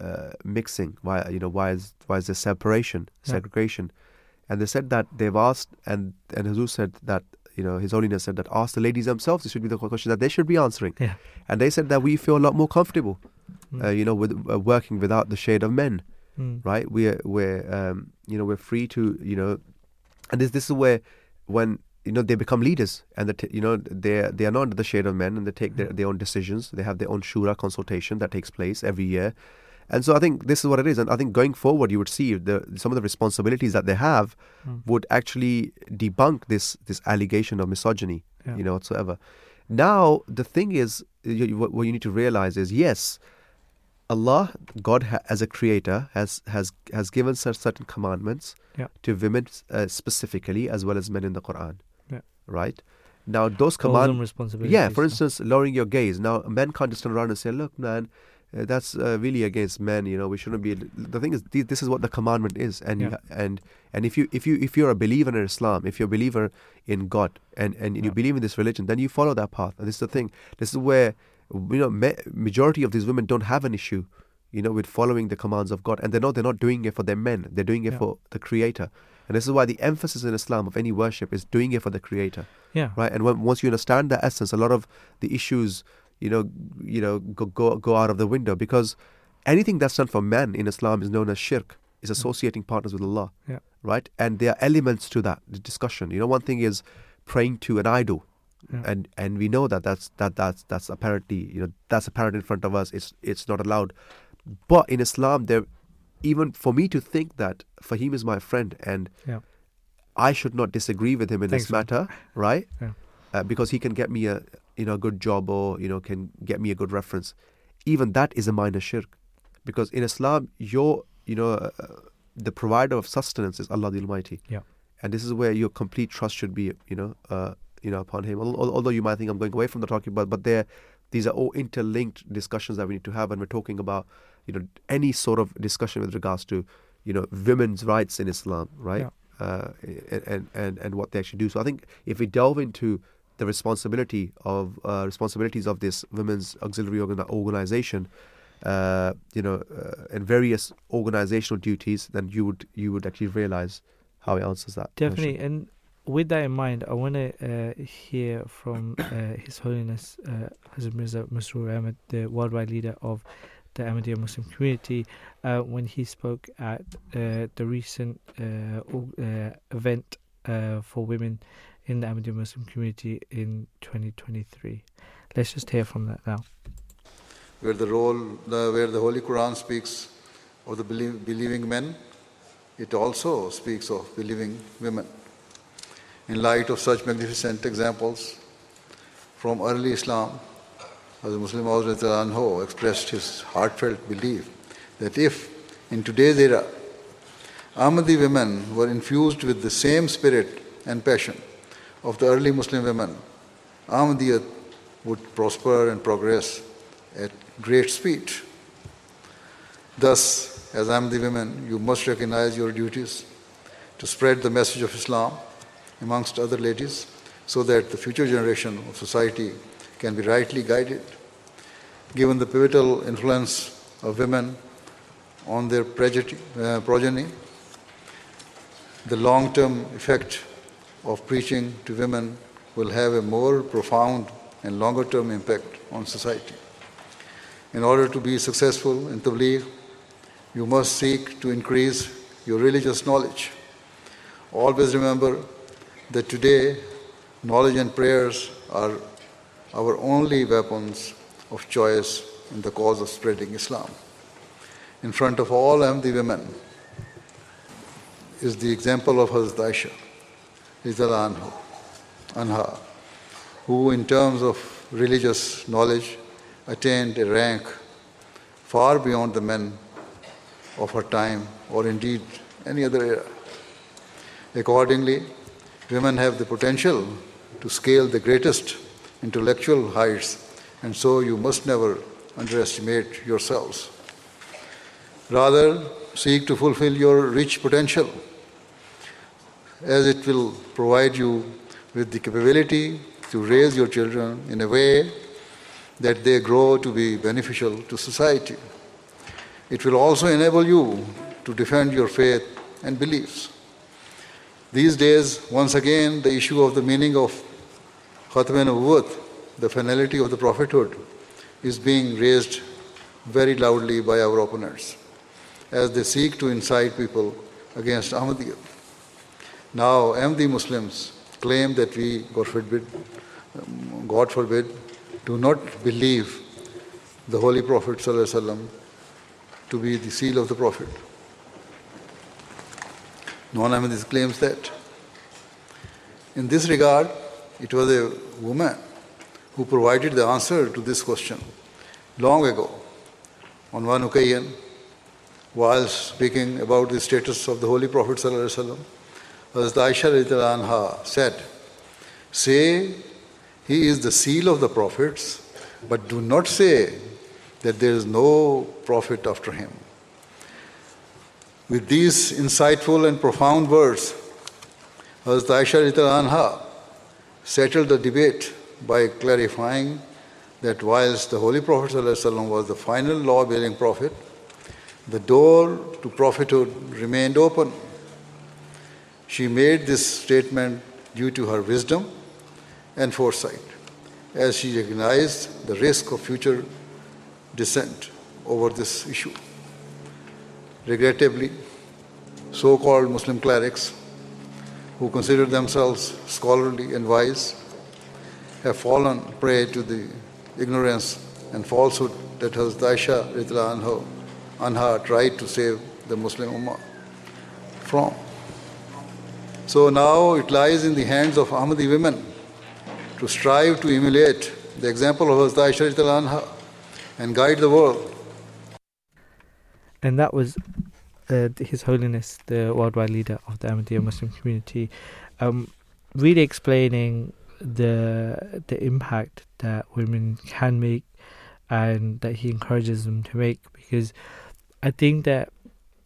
uh, mixing why you know why is why is there separation Yeah. segregation and they said that they've asked and and Hazur said that you know his holiness said that ask the ladies themselves this should be the question that they should be answering Yeah. and they said that we feel a lot more comfortable Mm. uh, you know with uh, working without the shade of men Mm. right? We're we're um, you know we're free to you know, and this this is where when you know they become leaders and they t- you know they they are not under the shade of men and they take their, their own decisions. They have their own shura consultation that takes place every year, and so I think this is what it is. And I think going forward, you would see the some of the responsibilities that they have Mm. would actually debunk this this allegation of misogyny, Yeah. you know, whatsoever. Now the thing is, you, what you need to realize is yes Allah, God ha- as a creator, has has has given certain commandments Yeah. to women uh, specifically, as well as men in the Quran. Yeah. Right. Now those commandments. Yeah. For instance, lowering your gaze. Now men can't just turn around and say, "Look, man." Uh, that's uh, really against men. You know, we shouldn't be. The thing is, th- this is what the commandment is, and Yeah. and and if you if you if you're a believer in Islam, if you're a believer in God, and and you believe in this religion, then you follow that path. And this is the thing. This is where you know ma- majority of these women don't have an issue, you know, with following the commands of God, and they know they're not doing it for their men. They're doing it Yeah. for the Creator, and this is why the emphasis in Islam of any worship is doing it for the Creator yeah. right? And when, once you understand that essence, a lot of the issues, you know, you know, go go go out of the window because anything that's done for man in Islam is known as shirk, is mm. associating partners with Allah, Yeah. right? And there are elements to that the discussion. You know, one thing is praying to an idol. Yeah. And and we know that that's that that's that's apparently you know that's apparent in front of us. It's it's not allowed, but in Islam there, even for me to think that Fahim is my friend and Yeah. I should not disagree with him in Thanks, this matter, right? Yeah. Uh, because he can get me a you know a good job or you know can get me a good reference. Even that is a minor shirk, because in Islam, your you know uh, the provider of sustenance is Allah the Almighty. Yeah. And this is where your complete trust should be, you know, uh, you know, upon Him. Al- al- Although you might think I'm going away from the talking about, but there, these are all interlinked discussions that we need to have, and we're talking about, you know, any sort of discussion with regards to, you know, women's rights in Islam, right? Uh, and and and what they actually do. So I think if we delve into the responsibility of uh, responsibilities of this women's auxiliary organ- organization, uh, you know, uh, and various organizational duties, then you would you would actually realize how he answers that. question. Definitely. And with that in mind, I want to uh, hear from uh, His Holiness uh, Hazrat Mirza Masroor Ahmad, the worldwide leader of the Ahmadiyya Muslim community, uh, when he spoke at uh, the recent uh, event for women in the Ahmadiyya Muslim community in 2023. Let's just hear from that now. where the role, the, where the Holy Quran speaks of the belie- believing men, it also speaks of believing women. In light of such magnificent examples from early Islam, as Muslim Anho expressed his heartfelt belief that if in today's era Ahmadi women were infused with the same spirit and passion of the early Muslim women, Ahmadiyya would prosper and progress at great speed. Thus, as Ahmadi women, you must recognize your duties to spread the message of Islam amongst other ladies so that the future generation of society can be rightly guided. Given the pivotal influence of women on their progeny, uh, the long term effect of preaching to women will have a more profound and longer term impact on society. In order to be successful in Tabligh, you must seek to increase your religious knowledge. Always remember that today, knowledge and prayers are our only weapons of choice in the cause of spreading Islam. In front of all Ahmadi women is the example of Hazrat Aisha, Anha, Anha, who, in terms of religious knowledge, attained a rank far beyond the men of her time or indeed any other era. Accordingly, women have the potential to scale the greatest intellectual heights, and so you must never underestimate yourselves. Rather, seek to fulfill your rich potential, as it will provide you with the capability to raise your children in a way that they grow to be beneficial to society. It will also enable you to defend your faith and beliefs. These days, once again, the issue of the meaning of Khatm Nubuwwat, the finality of the prophethood, is being raised very loudly by our opponents as they seek to incite people against Ahmadiyya. Now, Ahmadi Muslims claim that we, God forbid, God forbid, do not believe the Holy Prophet ﷺ to be the seal of the Prophet. Ahmadis claims that. In this regard, it was a woman who provided the answer to this question long ago on one occasion, while speaking about the status of the Holy Prophet ﷺ, Hazrat Aisha anha said, Say he is the seal of the prophets, but do not say that there is no prophet after him. With these insightful and profound words, Hazrat Aisha anha settled the debate by clarifying that whilst the Holy Prophet ﷺ was the final law bearing prophet, the door to prophethood remained open. She made this statement due to her wisdom and foresight, as she recognized the risk of future dissent over this issue. Regrettably, so called Muslim clerics who consider themselves scholarly and wise have fallen prey to the ignorance and falsehood that Hazrat Aisha anha tried to save the Muslim Ummah from. So now it lies in the hands of Ahmadi women to strive to emulate the example of Hazrat anha and guide the world. And that was uh, His Holiness, the worldwide leader of the Ahmadiyya Muslim community, um, really explaining the the impact that women can make and that he encourages them to make because I think that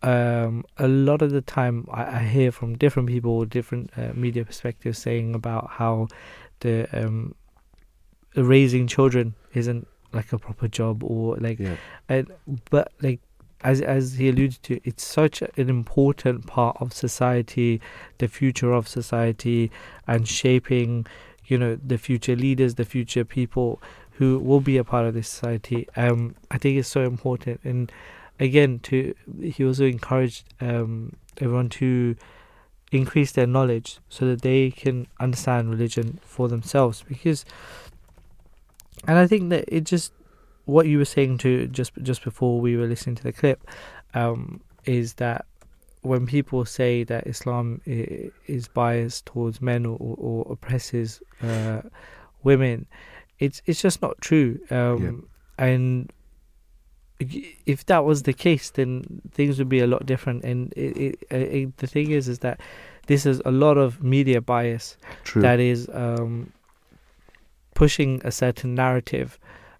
um, a lot of the time I, I, hear from different people, different uh, media perspectives saying about how the um, raising children isn't like a proper job or like, yeah. and, but like as as he alluded to, it's such an important part of society, the future of society, and shaping you know the future leaders, the future people who will be a part of this society. Um, I think it's so important, and again, to he also encouraged um, everyone to increase their knowledge so that they can understand religion for themselves. Because, and I think that it just what you were saying to just just before we were listening to the clip um, is that when people say that Islam is biased towards men or, or oppresses uh, women, it's it's just not true. Um, yeah. And if that was the case, then things would be a lot different. And it, it, it, the thing is, is that this is a lot of media bias true. that is um, pushing a certain narrative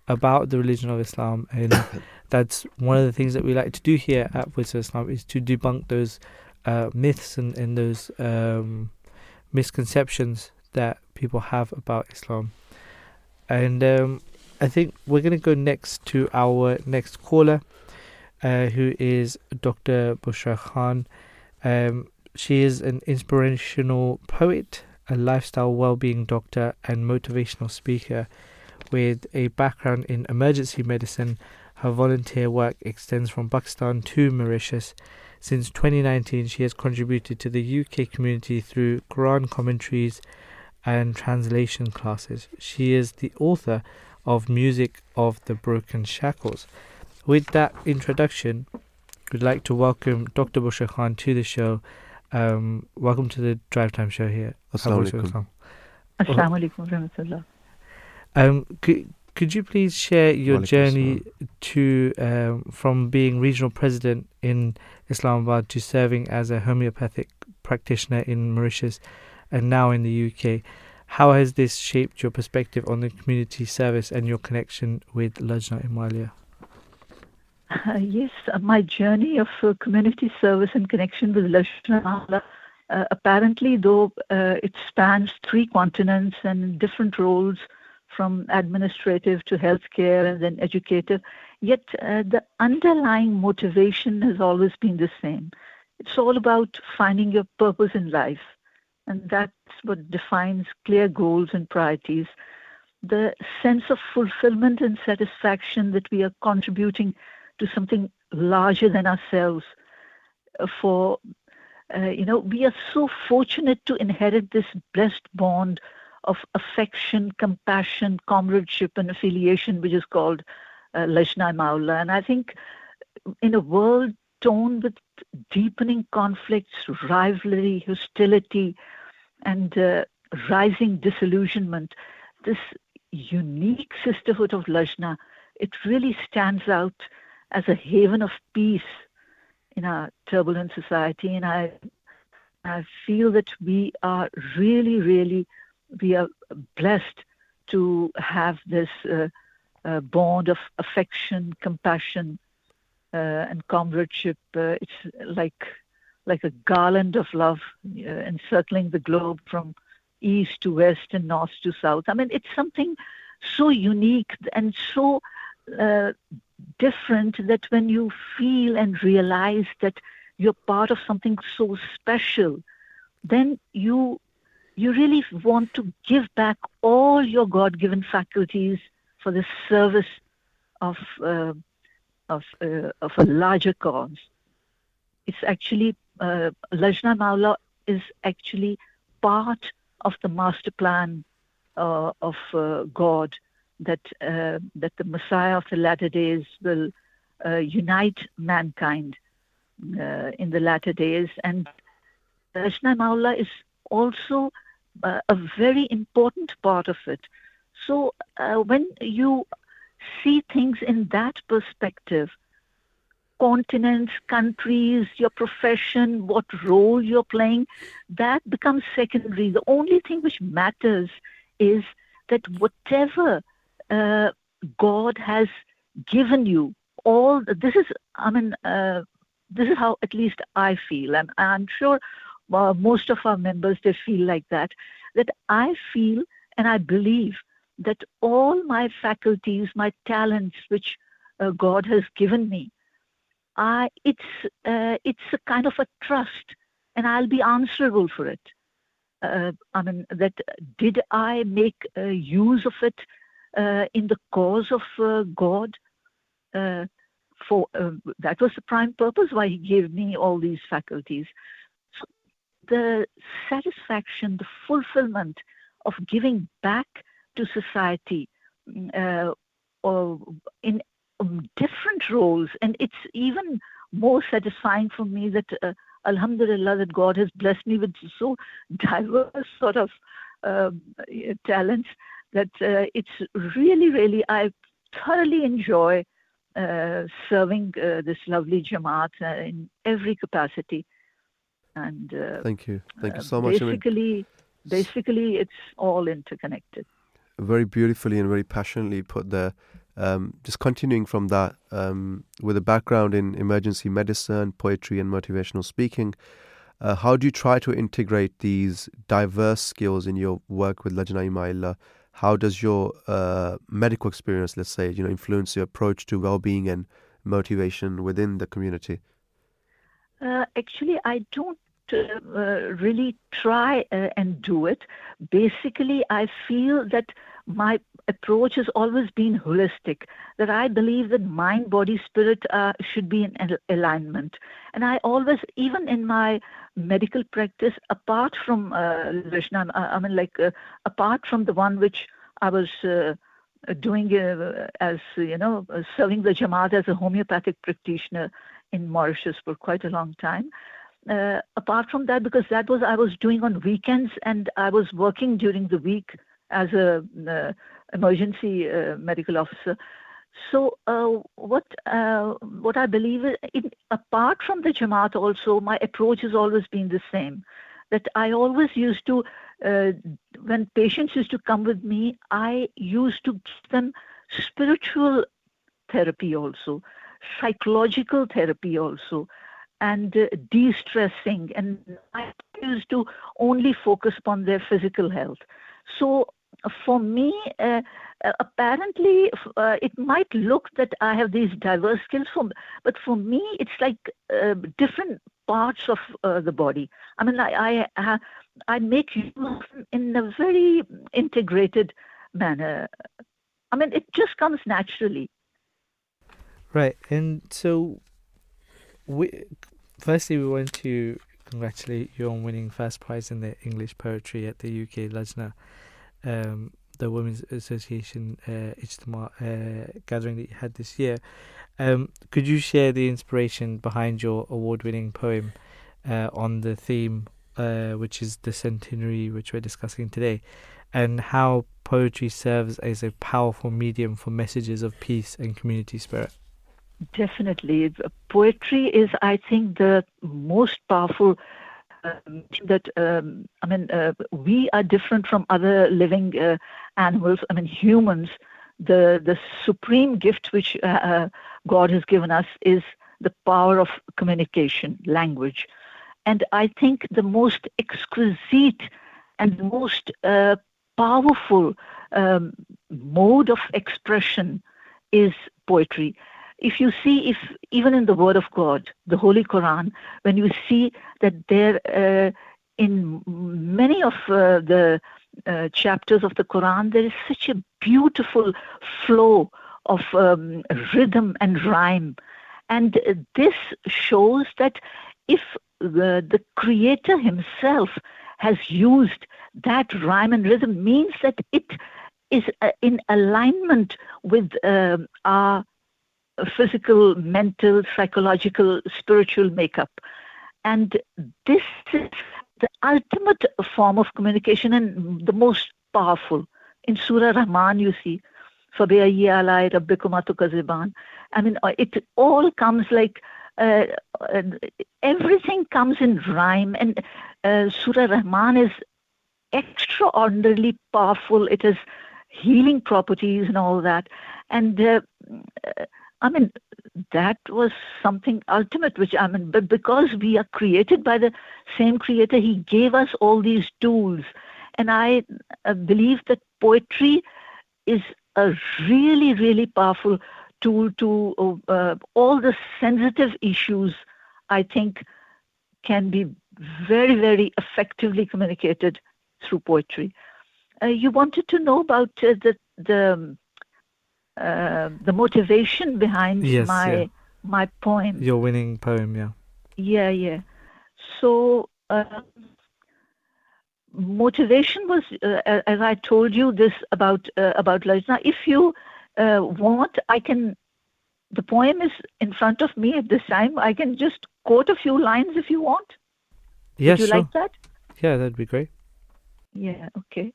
about the religion of Islam and that's one of the things that we like to do here at Voice of Islam is to debunk those uh, myths and, and those um, misconceptions that people have about Islam. And um, I think we're going to go next to our next caller, uh, who is Dr. Bushra Khan. Um, she is an inspirational poet, a lifestyle well-being doctor, and motivational speaker with a background in emergency medicine her volunteer work extends from Pakistan to Mauritius. Since 2019, she has contributed to the UK community through Quran commentaries and translation classes. She is the author of Music of the Broken Shackles. With that introduction, we'd like to welcome Dr. Bushra Khan to the show. Um, welcome to the Drive Time Show here. Assalamu alaikum. Assalamu alaikum. Um, could, could you please share your journey to um, from being regional president in Islamabad to serving as a homeopathic practitioner in Mauritius and now in the UK? How has this shaped your perspective on the community service and your connection with Lajna Imaillah? Uh, yes, uh, my journey of uh, community service and connection with Lajna Imaillah, uh, apparently, though uh, it spans three continents and different roles from administrative to healthcare and then educative. Yet uh, the underlying motivation has always been the same. It's all about finding your purpose in life. And that's what defines clear goals and priorities. The sense of fulfillment and satisfaction that we are contributing to something larger than ourselves. Uh, for, uh, you know, we are so fortunate to inherit this blessed bond of affection, compassion, comradeship, and affiliation, which is called uh, Lajna Imaillah. And I think in a world torn with deepening conflicts, rivalry, hostility, and uh, rising disillusionment, this unique sisterhood of Lajna, it really stands out as a haven of peace in our turbulent society. And I, I feel that we are really, really, we are blessed to have this uh, uh, bond of affection, compassion, uh, and comradeship. Uh, it's like like a garland of love uh, encircling the globe from east to west and north to south. I mean, it's something so unique and so different that when you feel and realize that you're part of something so special, then you you really want to give back all your God-given faculties for the service of uh, of uh, of a larger cause. It's actually uh, Lajna Imaillah is actually part of the master plan uh, of uh, God that uh, that the Messiah of the latter days will uh, unite mankind in the latter days, and Lajna Imaillah is also a very important part of it. So when you see things in that perspective, continents, countries, your profession, what role you're playing, that becomes secondary. The only thing which matters is that whatever uh, God has given you, all this is, I mean, uh, this is how at least I feel, and I'm sure uh, most of our members they feel like that. That I feel and I believe that all my faculties, my talents, which uh, God has given me, I, it's uh, it's a kind of a trust, and I'll be answerable for it. Uh, I mean that did I make uh, use of it uh, in the cause of uh, God? Uh, for that was the prime purpose why He gave me all these faculties. The satisfaction, the fulfillment of giving back to society or in um, different roles, and it's even more satisfying for me that, uh, Alhamdulillah, that God has blessed me with so diverse sort of uh, talents that uh, it's really, really, I thoroughly enjoy uh, serving uh, this lovely Jamaat uh, in every capacity. And thank you, thank you so much. Basically, basically, it's all interconnected. Very beautifully and very passionately put there. Um, just continuing from that, um, with a background in emergency medicine, poetry, and motivational speaking, uh, how do you try to integrate these diverse skills in your work with Lajna Imaillah? How does your uh, medical experience, let's say, you know, influence your approach to well-being and motivation within the community? Uh, actually, I don't uh, really try uh, and do it. Basically, I feel that my approach has always been holistic, that I believe that mind, body, spirit uh, should be in alignment. And I always, even in my medical practice, apart from uh, I mean, like, uh, apart from the one which I was uh, doing uh, as, you know, serving the Jamaat as a homeopathic practitioner in Mauritius for quite a long time. Uh, apart from that, because that was I was doing on weekends and I was working during the week as a uh, emergency uh, medical officer. So uh, what uh, what I believe is, in, apart from the Jamaat, also my approach has always been the same. That I always used to, uh, when patients used to come with me, I used to give them spiritual therapy also, psychological therapy also, and uh, de-stressing. And I used to only focus upon their physical health. So for me, uh, uh, apparently, uh, it might look that I have these diverse skills, from, but for me, it's like uh, different parts of uh, the body. I mean, I I, I make use in a very integrated manner. I mean, it just comes naturally. Right, and so we firstly we want to congratulate you on winning first prize in the English poetry at the UK Lajna um, the Women's Association uh, Ijtima uh, gathering that you had this year. Um, could you share the inspiration behind your award-winning poem uh, on the theme, uh, which is the centenary, which we're discussing today, and how poetry serves as a powerful medium for messages of peace and community spirit? Definitely. Poetry is, I think, the most powerful um, that um, I mean, uh, we are different from other living uh, animals. I mean, humans. The the supreme gift which uh, uh God has given us is the power of communication, language, and I think the most exquisite and most uh, powerful um, mode of expression is poetry if you see if even in the word of god the holy quran when you see that there uh, in many of uh, the uh, chapters of the quran there is such a beautiful flow of um, rhythm and rhyme. And this shows that if the, the creator himself has used that rhyme and rhythm means that it is uh, in alignment with um, our physical, mental, psychological, spiritual makeup. And this is the ultimate form of communication and the most powerful. In Surah Rahman, you see, I mean, uh, it all comes like uh, uh, everything comes in rhyme, and uh, Surah Rahman is extraordinarily powerful. It has healing properties and all that. And uh, I mean, that was something ultimate, which I mean, but because we are created by the same creator, he gave us all these tools. And I uh, believe that poetry is a really, really powerful tool to uh, all the sensitive issues, I think, can be very, very effectively communicated through poetry. Uh, you wanted to know about uh, the, the uh, the motivation behind yes, my yeah. my poem. Your winning poem, yeah. Yeah, yeah. So uh, motivation was, uh, as I told you, this about uh, about Lajna. If you uh, want, I can. The poem is in front of me at this time. I can just quote a few lines if you want. Yeah, Would you sure. like that? Yeah, that'd be great. Yeah. Okay.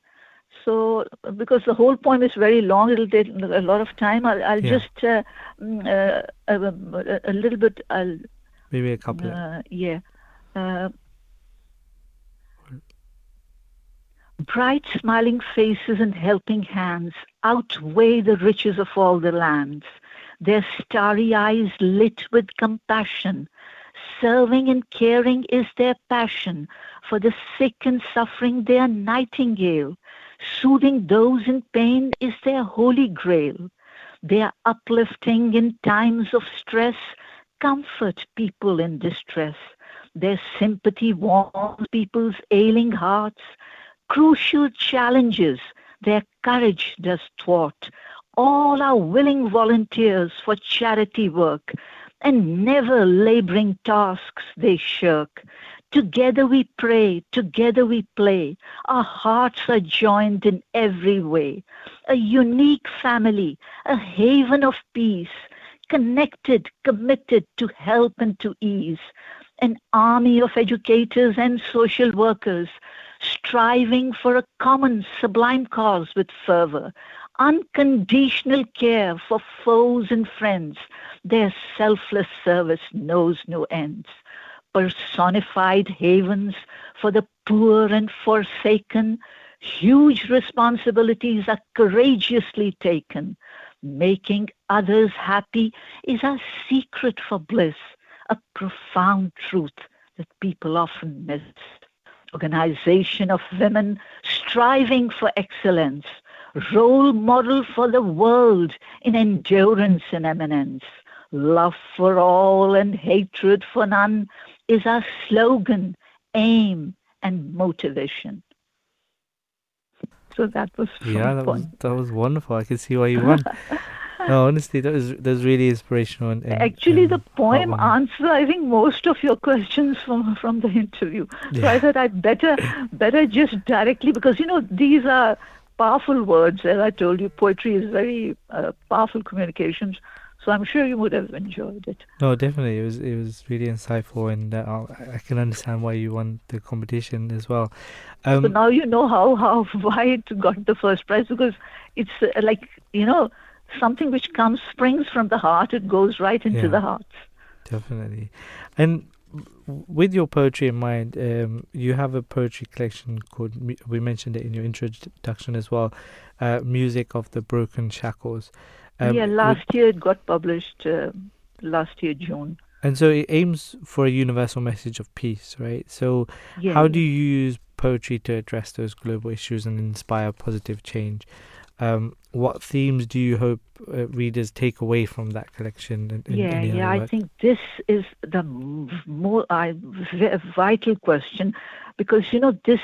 So, because the whole poem is very long, it'll take a lot of time. I'll, I'll Yeah. just uh, mm, uh, a, a little bit. I'll Maybe a couple. uh, yeah. Uh, bright smiling faces and helping hands outweigh the riches of all the lands. Their starry eyes lit with compassion. Serving and caring is their passion. For the sick and suffering, they are nightingale. Soothing those in pain is their holy grail. They are uplifting in times of stress, comfort people in distress. Their sympathy warms people's ailing hearts. Crucial challenges their courage does thwart. All are willing volunteers for charity work, and never laboring tasks they shirk. Together we pray, together we play. Our hearts are joined in every way. A unique family, a haven of peace, connected, committed to help and to ease. An army of educators and social workers striving for a common sublime cause with fervor. Unconditional care for foes and friends. Their selfless service knows no ends personified havens for the poor and forsaken, huge responsibilities are courageously taken. Making others happy is a secret for bliss, a profound truth that people often miss. Organization of women striving for excellence, role model for the world in endurance and eminence. Love for all and hatred for none is our slogan, aim, and motivation. So that was Yeah, that was that was wonderful. I can see why you won. no, honestly, that was that was really inspirational. And, and Actually, the poem answers, I think, most of your questions from from the interview. So I Yeah. thought I'd better better just directly because you know these are powerful words. As I told you, poetry is very uh, powerful communications. So I'm sure you would have enjoyed it. No, definitely, it was it was really insightful, and uh, I can understand why you won the competition as well. Um, so now you know how how why it got the first prize because it's uh, like you know something which comes springs from the heart. It goes right into Yeah. the heart. Definitely. And with your poetry in mind, um, you have a poetry collection called, we mentioned it in your introduction as well, uh, Music of the Broken Shackles. Um, yeah, would- last year it got published. Uh, last year June. And so it aims for a universal message of peace, right? So, Yeah, how do you use poetry to address those global issues and inspire positive change? Um, what themes do you hope uh, readers take away from that collection? And yeah, any yeah. other I think this is the more I, v- vital question because you know this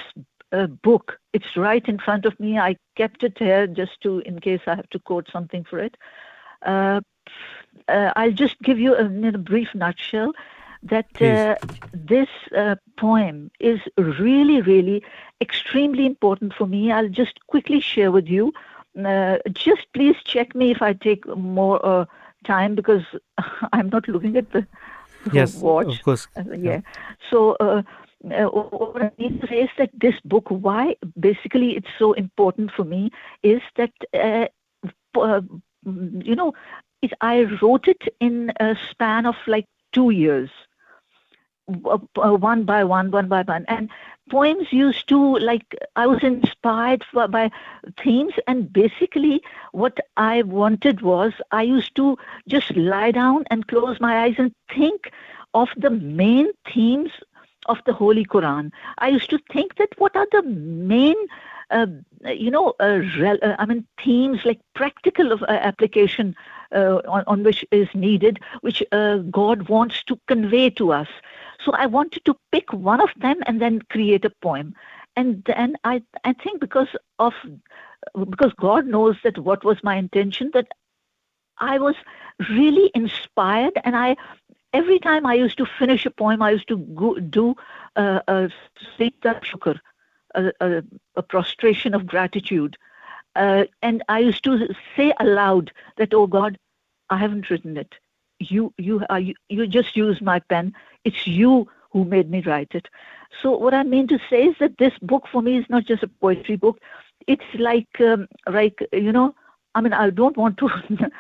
uh, book. It's right in front of me. I kept it here just to in case I have to quote something for it. Uh, uh, I'll just give you a, in a brief nutshell that uh, this uh, poem is really, really extremely important for me. I'll just quickly share with you. Uh, just please check me if I take more uh, time because I'm not looking at the Yes, watch. of course. Uh, yeah. So uh, what I need to say is that this book, why basically it's so important for me, is that uh, uh, you know, it, I wrote it in a span of like two years, uh, one by one, one by one, and poems used to like I was inspired for, by themes, and basically what I wanted was I used to just lie down and close my eyes and think of the main themes of the Holy Quran. I used to think that what are the main, uh, you know, uh, rel- uh, I mean, themes like practical of uh, application uh, on, on which is needed, which uh, God wants to convey to us. So I wanted to pick one of them and then create a poem. And then I, I think because of because God knows that what was my intention, that I was really inspired, and I every time I used to finish a poem, I used to go, do uh, a sijda shukr, a, a, a prostration of gratitude, uh, and I used to say aloud that, "Oh God, I haven't written it. You, you, are, you, you just used my pen. It's you who made me write it." So what I mean to say is that this book for me is not just a poetry book. It's like, um, like you know, I mean, I don't want to.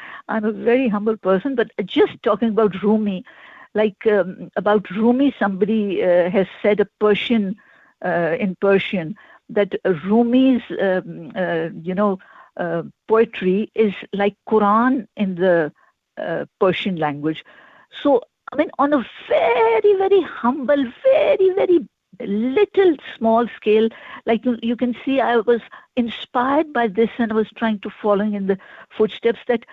I'm a very humble person, but just talking about Rumi, like um, about Rumi, somebody uh, has said a Persian uh, in Persian that Rumi's, um, uh, you know, uh, poetry is like Quran in the uh, Persian language. So, I mean, on a very, very humble, very, very little small scale, like you, you can see, I was inspired by this and I was trying to follow in the footsteps that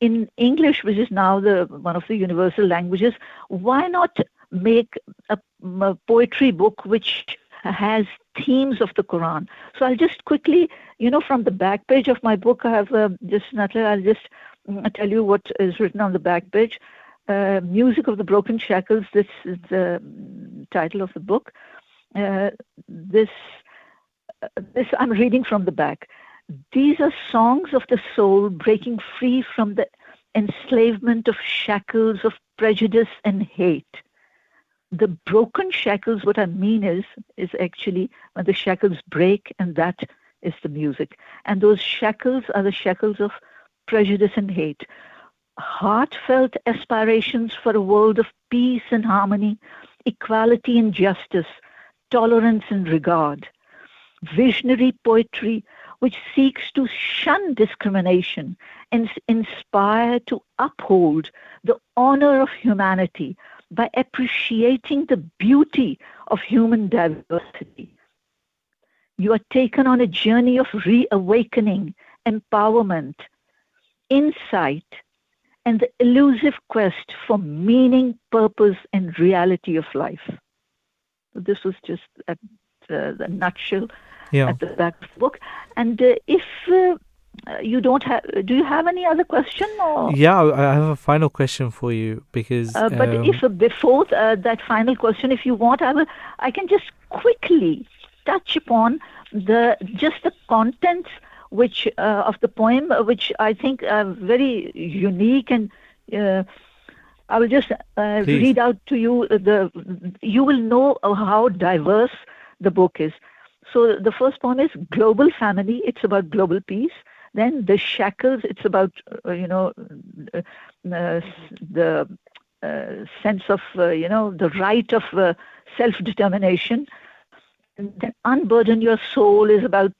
in English, which is now the one of the universal languages, why not make a, a poetry book which has themes of the Quran? So I'll just quickly, you know, from the back page of my book, I have uh, just Natla, I'll just mm, tell you what is written on the back page. Uh, Music of the Broken Shackles. This is the mm, title of the book. Uh, this, uh, this I'm reading from the back. These are songs of the soul breaking free from the enslavement of shackles of prejudice and hate. The broken shackles, what I mean is, is actually when the shackles break, and that is the music. And those shackles are the shackles of prejudice and hate. Heartfelt aspirations for a world of peace and harmony, equality and justice, tolerance and regard. Visionary poetry which seeks to shun discrimination and inspire to uphold the honor of humanity by appreciating the beauty of human diversity. You are taken on a journey of reawakening, empowerment, insight, and the elusive quest for meaning, purpose, and reality of life. This was just at uh, the nutshell Yeah. at the back of the book. And uh, if uh, you don't have, do you have any other question? Or? Yeah, I have a final question for you because. Uh, but um, if uh, before uh, that final question, if you want, I will. I can just quickly touch upon the just the contents which uh, of the poem, which I think are very unique, and uh, I will just uh, read out to you the. You will know how diverse the book is. So the first poem is Global Family. It's about global peace. Then the shackles, it's about, uh, you know, uh, the uh, sense of, uh, you know, the right of uh, self determination. Then unburden your soul is about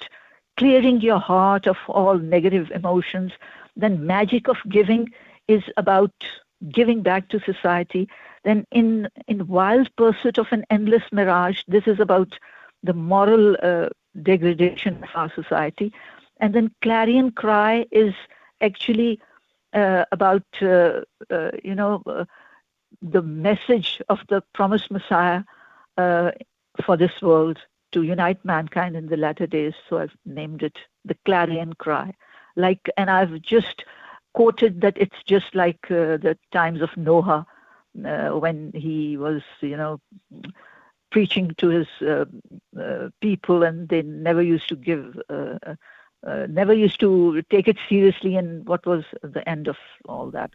clearing your heart of all negative emotions. Then magic of giving is about giving back to society. Then in in wild pursuit of an endless mirage, this is about the moral uh, degradation of our society. And then clarion cry is actually uh, about uh, uh you know uh, the message of the promised Messiah uh, for this world to unite mankind in the latter days. So I've named it the clarion cry. Like, and I've just quoted that it's just like the times of Noah when he was, you know preaching to his uh, uh, people, and they never used to give, uh, uh, never used to take it seriously. And what was the end of all that?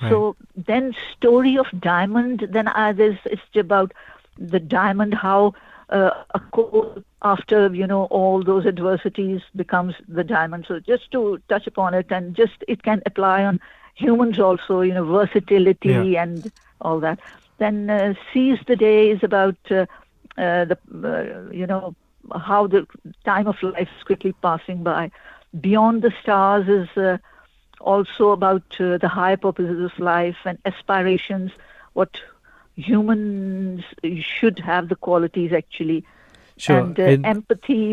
Right. So then, story of diamond. Then uh, there's it's about the diamond, how uh, a coal after you know all those adversities becomes the diamond. So just to touch upon it, and just it can apply on humans also. You know, versatility yeah. and all that then uh, seize the day is about uh, uh, the uh, you know how the time of life is quickly passing by. Beyond the stars is uh, also about uh, the higher purposes of life and aspirations. What humans should have the qualities actually. Sure. And, uh, and empathy.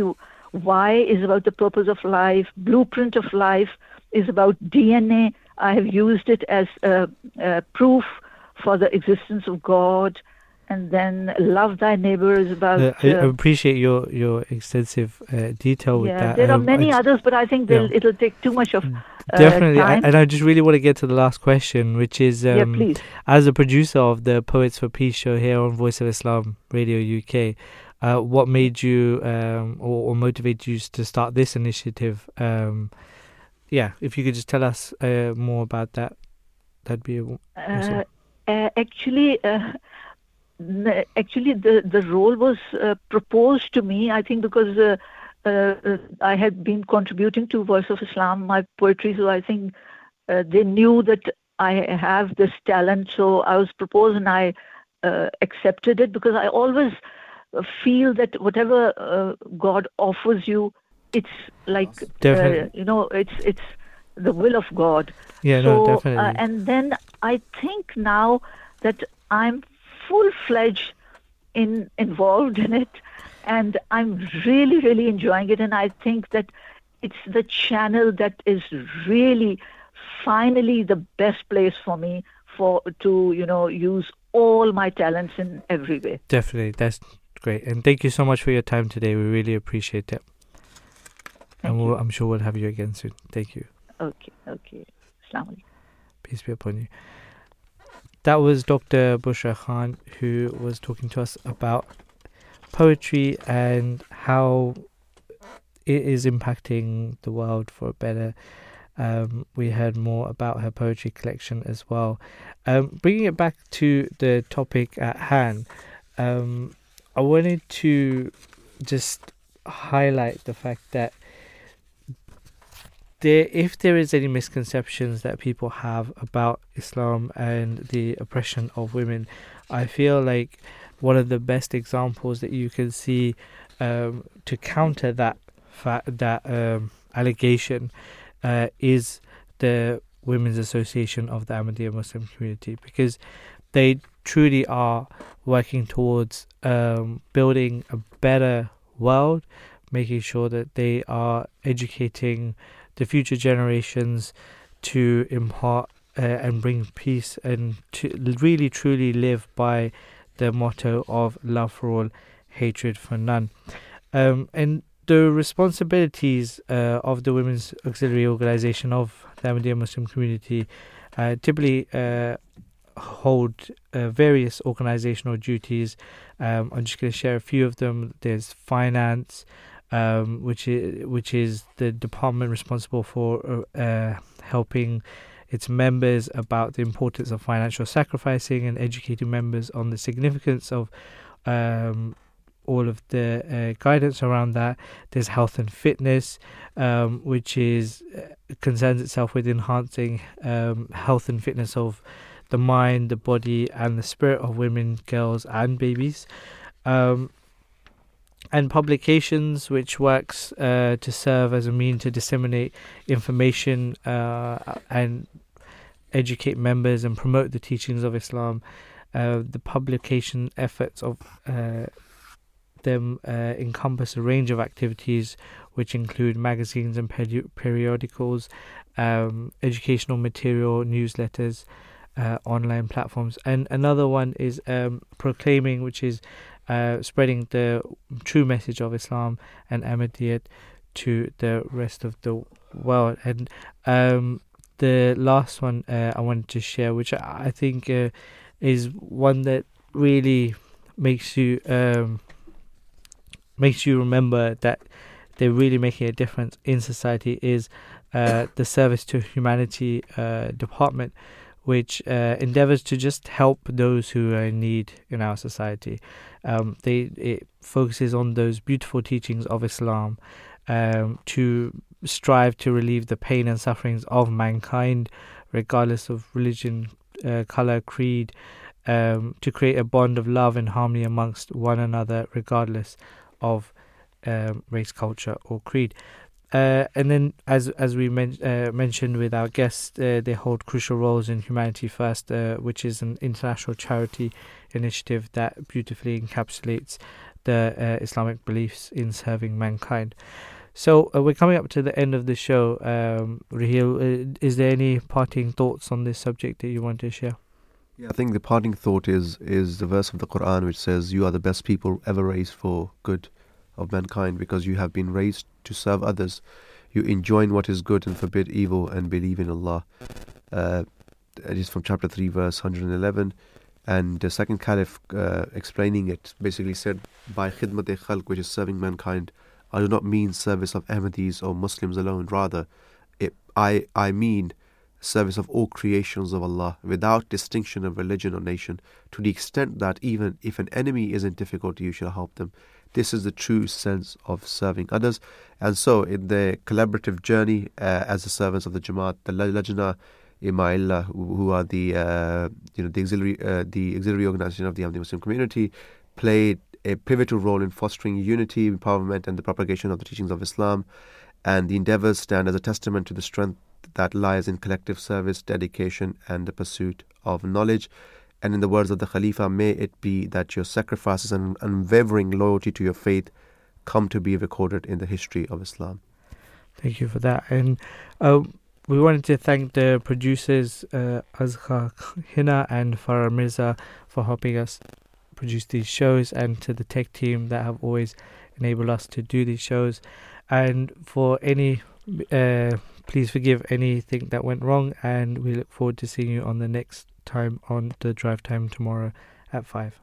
Why is about the purpose of life. Blueprint of life is about DNA. I have used it as a proof for the existence of God. And then love thy neighbor is about. Uh, I, uh, appreciate your your extensive uh, detail with yeah, that. There um, are many others, but I think yeah. it'll take too much of. Uh, Definitely, I, and I just really want to get to the last question, which is um, yeah, as a producer of the Poets for Peace show here on Voice of Islam Radio UK, uh, what made you um, or, or, motivated you to start this initiative? Um, yeah, if you could just tell us uh, more about that, that'd be awesome. Uh, actually, uh, actually, the the role was uh, proposed to me. I think because uh, uh, I had been contributing to Voice of Islam, my poetry, so I think they knew that I have this talent. So I was proposed, and I accepted it because I always feel that whatever God offers you, it's like you know, it's it's the will of God. Yeah, so, no, definitely. Uh, and then I think now that I'm full fledged in involved in it, and I'm really, really enjoying it. And I think that it's the channel that is really, finally, the best place for me for to you know use all my talents in every way. Definitely, that's great. And thank you so much for your time today. We really appreciate it. And we'll, I'm sure we'll have you again soon. Thank you. Okay, okay. Assalamu Peace be upon you. That was Dr. Bushra Khan who was talking to us about poetry and how it is impacting the world for better. Um, we heard more about her poetry collection as well. Um, bringing it back to the topic at hand, um, I wanted to just highlight the fact that there, if there is any misconceptions that people have about Islam and the oppression of women, I feel like one of the best examples that you can see um, to counter that that um, allegation uh, is the Women's Association of the Ahmadiyya Muslim community because they truly are working towards um, building a better world, making sure that they are educating the future generations to impart uh, and bring peace and to really truly live by the motto of love for all, hatred for none. Um, and the responsibilities uh, of the Women's Auxiliary Organization of the Ahmadiyya Muslim community uh, typically uh, hold uh, various organizational duties. Um, I'm just going to share a few of them. There's finance, um, which is which is the department responsible for uh, helping its members about the importance of financial sacrificing and educating members on the significance of um, all of the uh, guidance around that. There's health and fitness, um, which is uh, concerns itself with enhancing um, health and fitness of the mind, the body, and the spirit of women, girls, and babies. Um, and publications, which works uh, to serve as a mean to disseminate information uh, and educate members and promote the teachings of Islam. Uh, the publication efforts of uh, them uh, encompass a range of activities, which include magazines and peri- periodicals, um, educational material, newsletters, uh, online platforms, and another one is um, proclaiming, which is uh, spreading the true message of Islam and Ahmadiyyat to the rest of the world. And um, the last one uh, I wanted to share, which I think uh, is one that really makes you um, makes you remember that they're really making a difference in society, is uh, the Service to Humanity uh, department which uh, endeavors to just help those who are in need in our society. Um, they it focuses on those beautiful teachings of Islam um, to strive to relieve the pain and sufferings of mankind, regardless of religion, uh, color, creed, um, to create a bond of love and harmony amongst one another, regardless of um, race, culture, or creed. Uh, and then, as as we men- uh, mentioned with our guests, uh, they hold crucial roles in Humanity First, uh, which is an international charity initiative that beautifully encapsulates the uh, Islamic beliefs in serving mankind. So uh, we're coming up to the end of the show. Um, Raheel, is there any parting thoughts on this subject that you want to share? Yeah, I think the parting thought is is the verse of the Quran which says, "You are the best people ever raised for good." Of mankind because you have been raised to serve others. You enjoin what is good and forbid evil and believe in Allah. Uh, it is from chapter 3, verse 111. And the second caliph uh, explaining it basically said, By khidmat khalq, which is serving mankind, I do not mean service of Ahmadis or Muslims alone. Rather, it, I, I mean service of all creations of Allah without distinction of religion or nation, to the extent that even if an enemy is in difficulty, you shall help them. This is the true sense of serving others. And so, in the collaborative journey uh, as the servants of the Jamaat, the Lajna Ima'illah, who are the uh, you know the auxiliary uh, the auxiliary organization of the Ahmadi Muslim community, played a pivotal role in fostering unity, empowerment, and the propagation of the teachings of Islam. And the endeavors stand as a testament to the strength that lies in collective service, dedication, and the pursuit of knowledge. And in the words of the Khalifa, may it be that your sacrifices and unwavering loyalty to your faith come to be recorded in the history of Islam. Thank you for that. And uh, we wanted to thank the producers, uh, Azka Hina and Farah Mirza, for helping us produce these shows, and to the tech team that have always enabled us to do these shows. And for any, uh, please forgive anything that went wrong, and we look forward to seeing you on the next time on the drive time tomorrow at 5.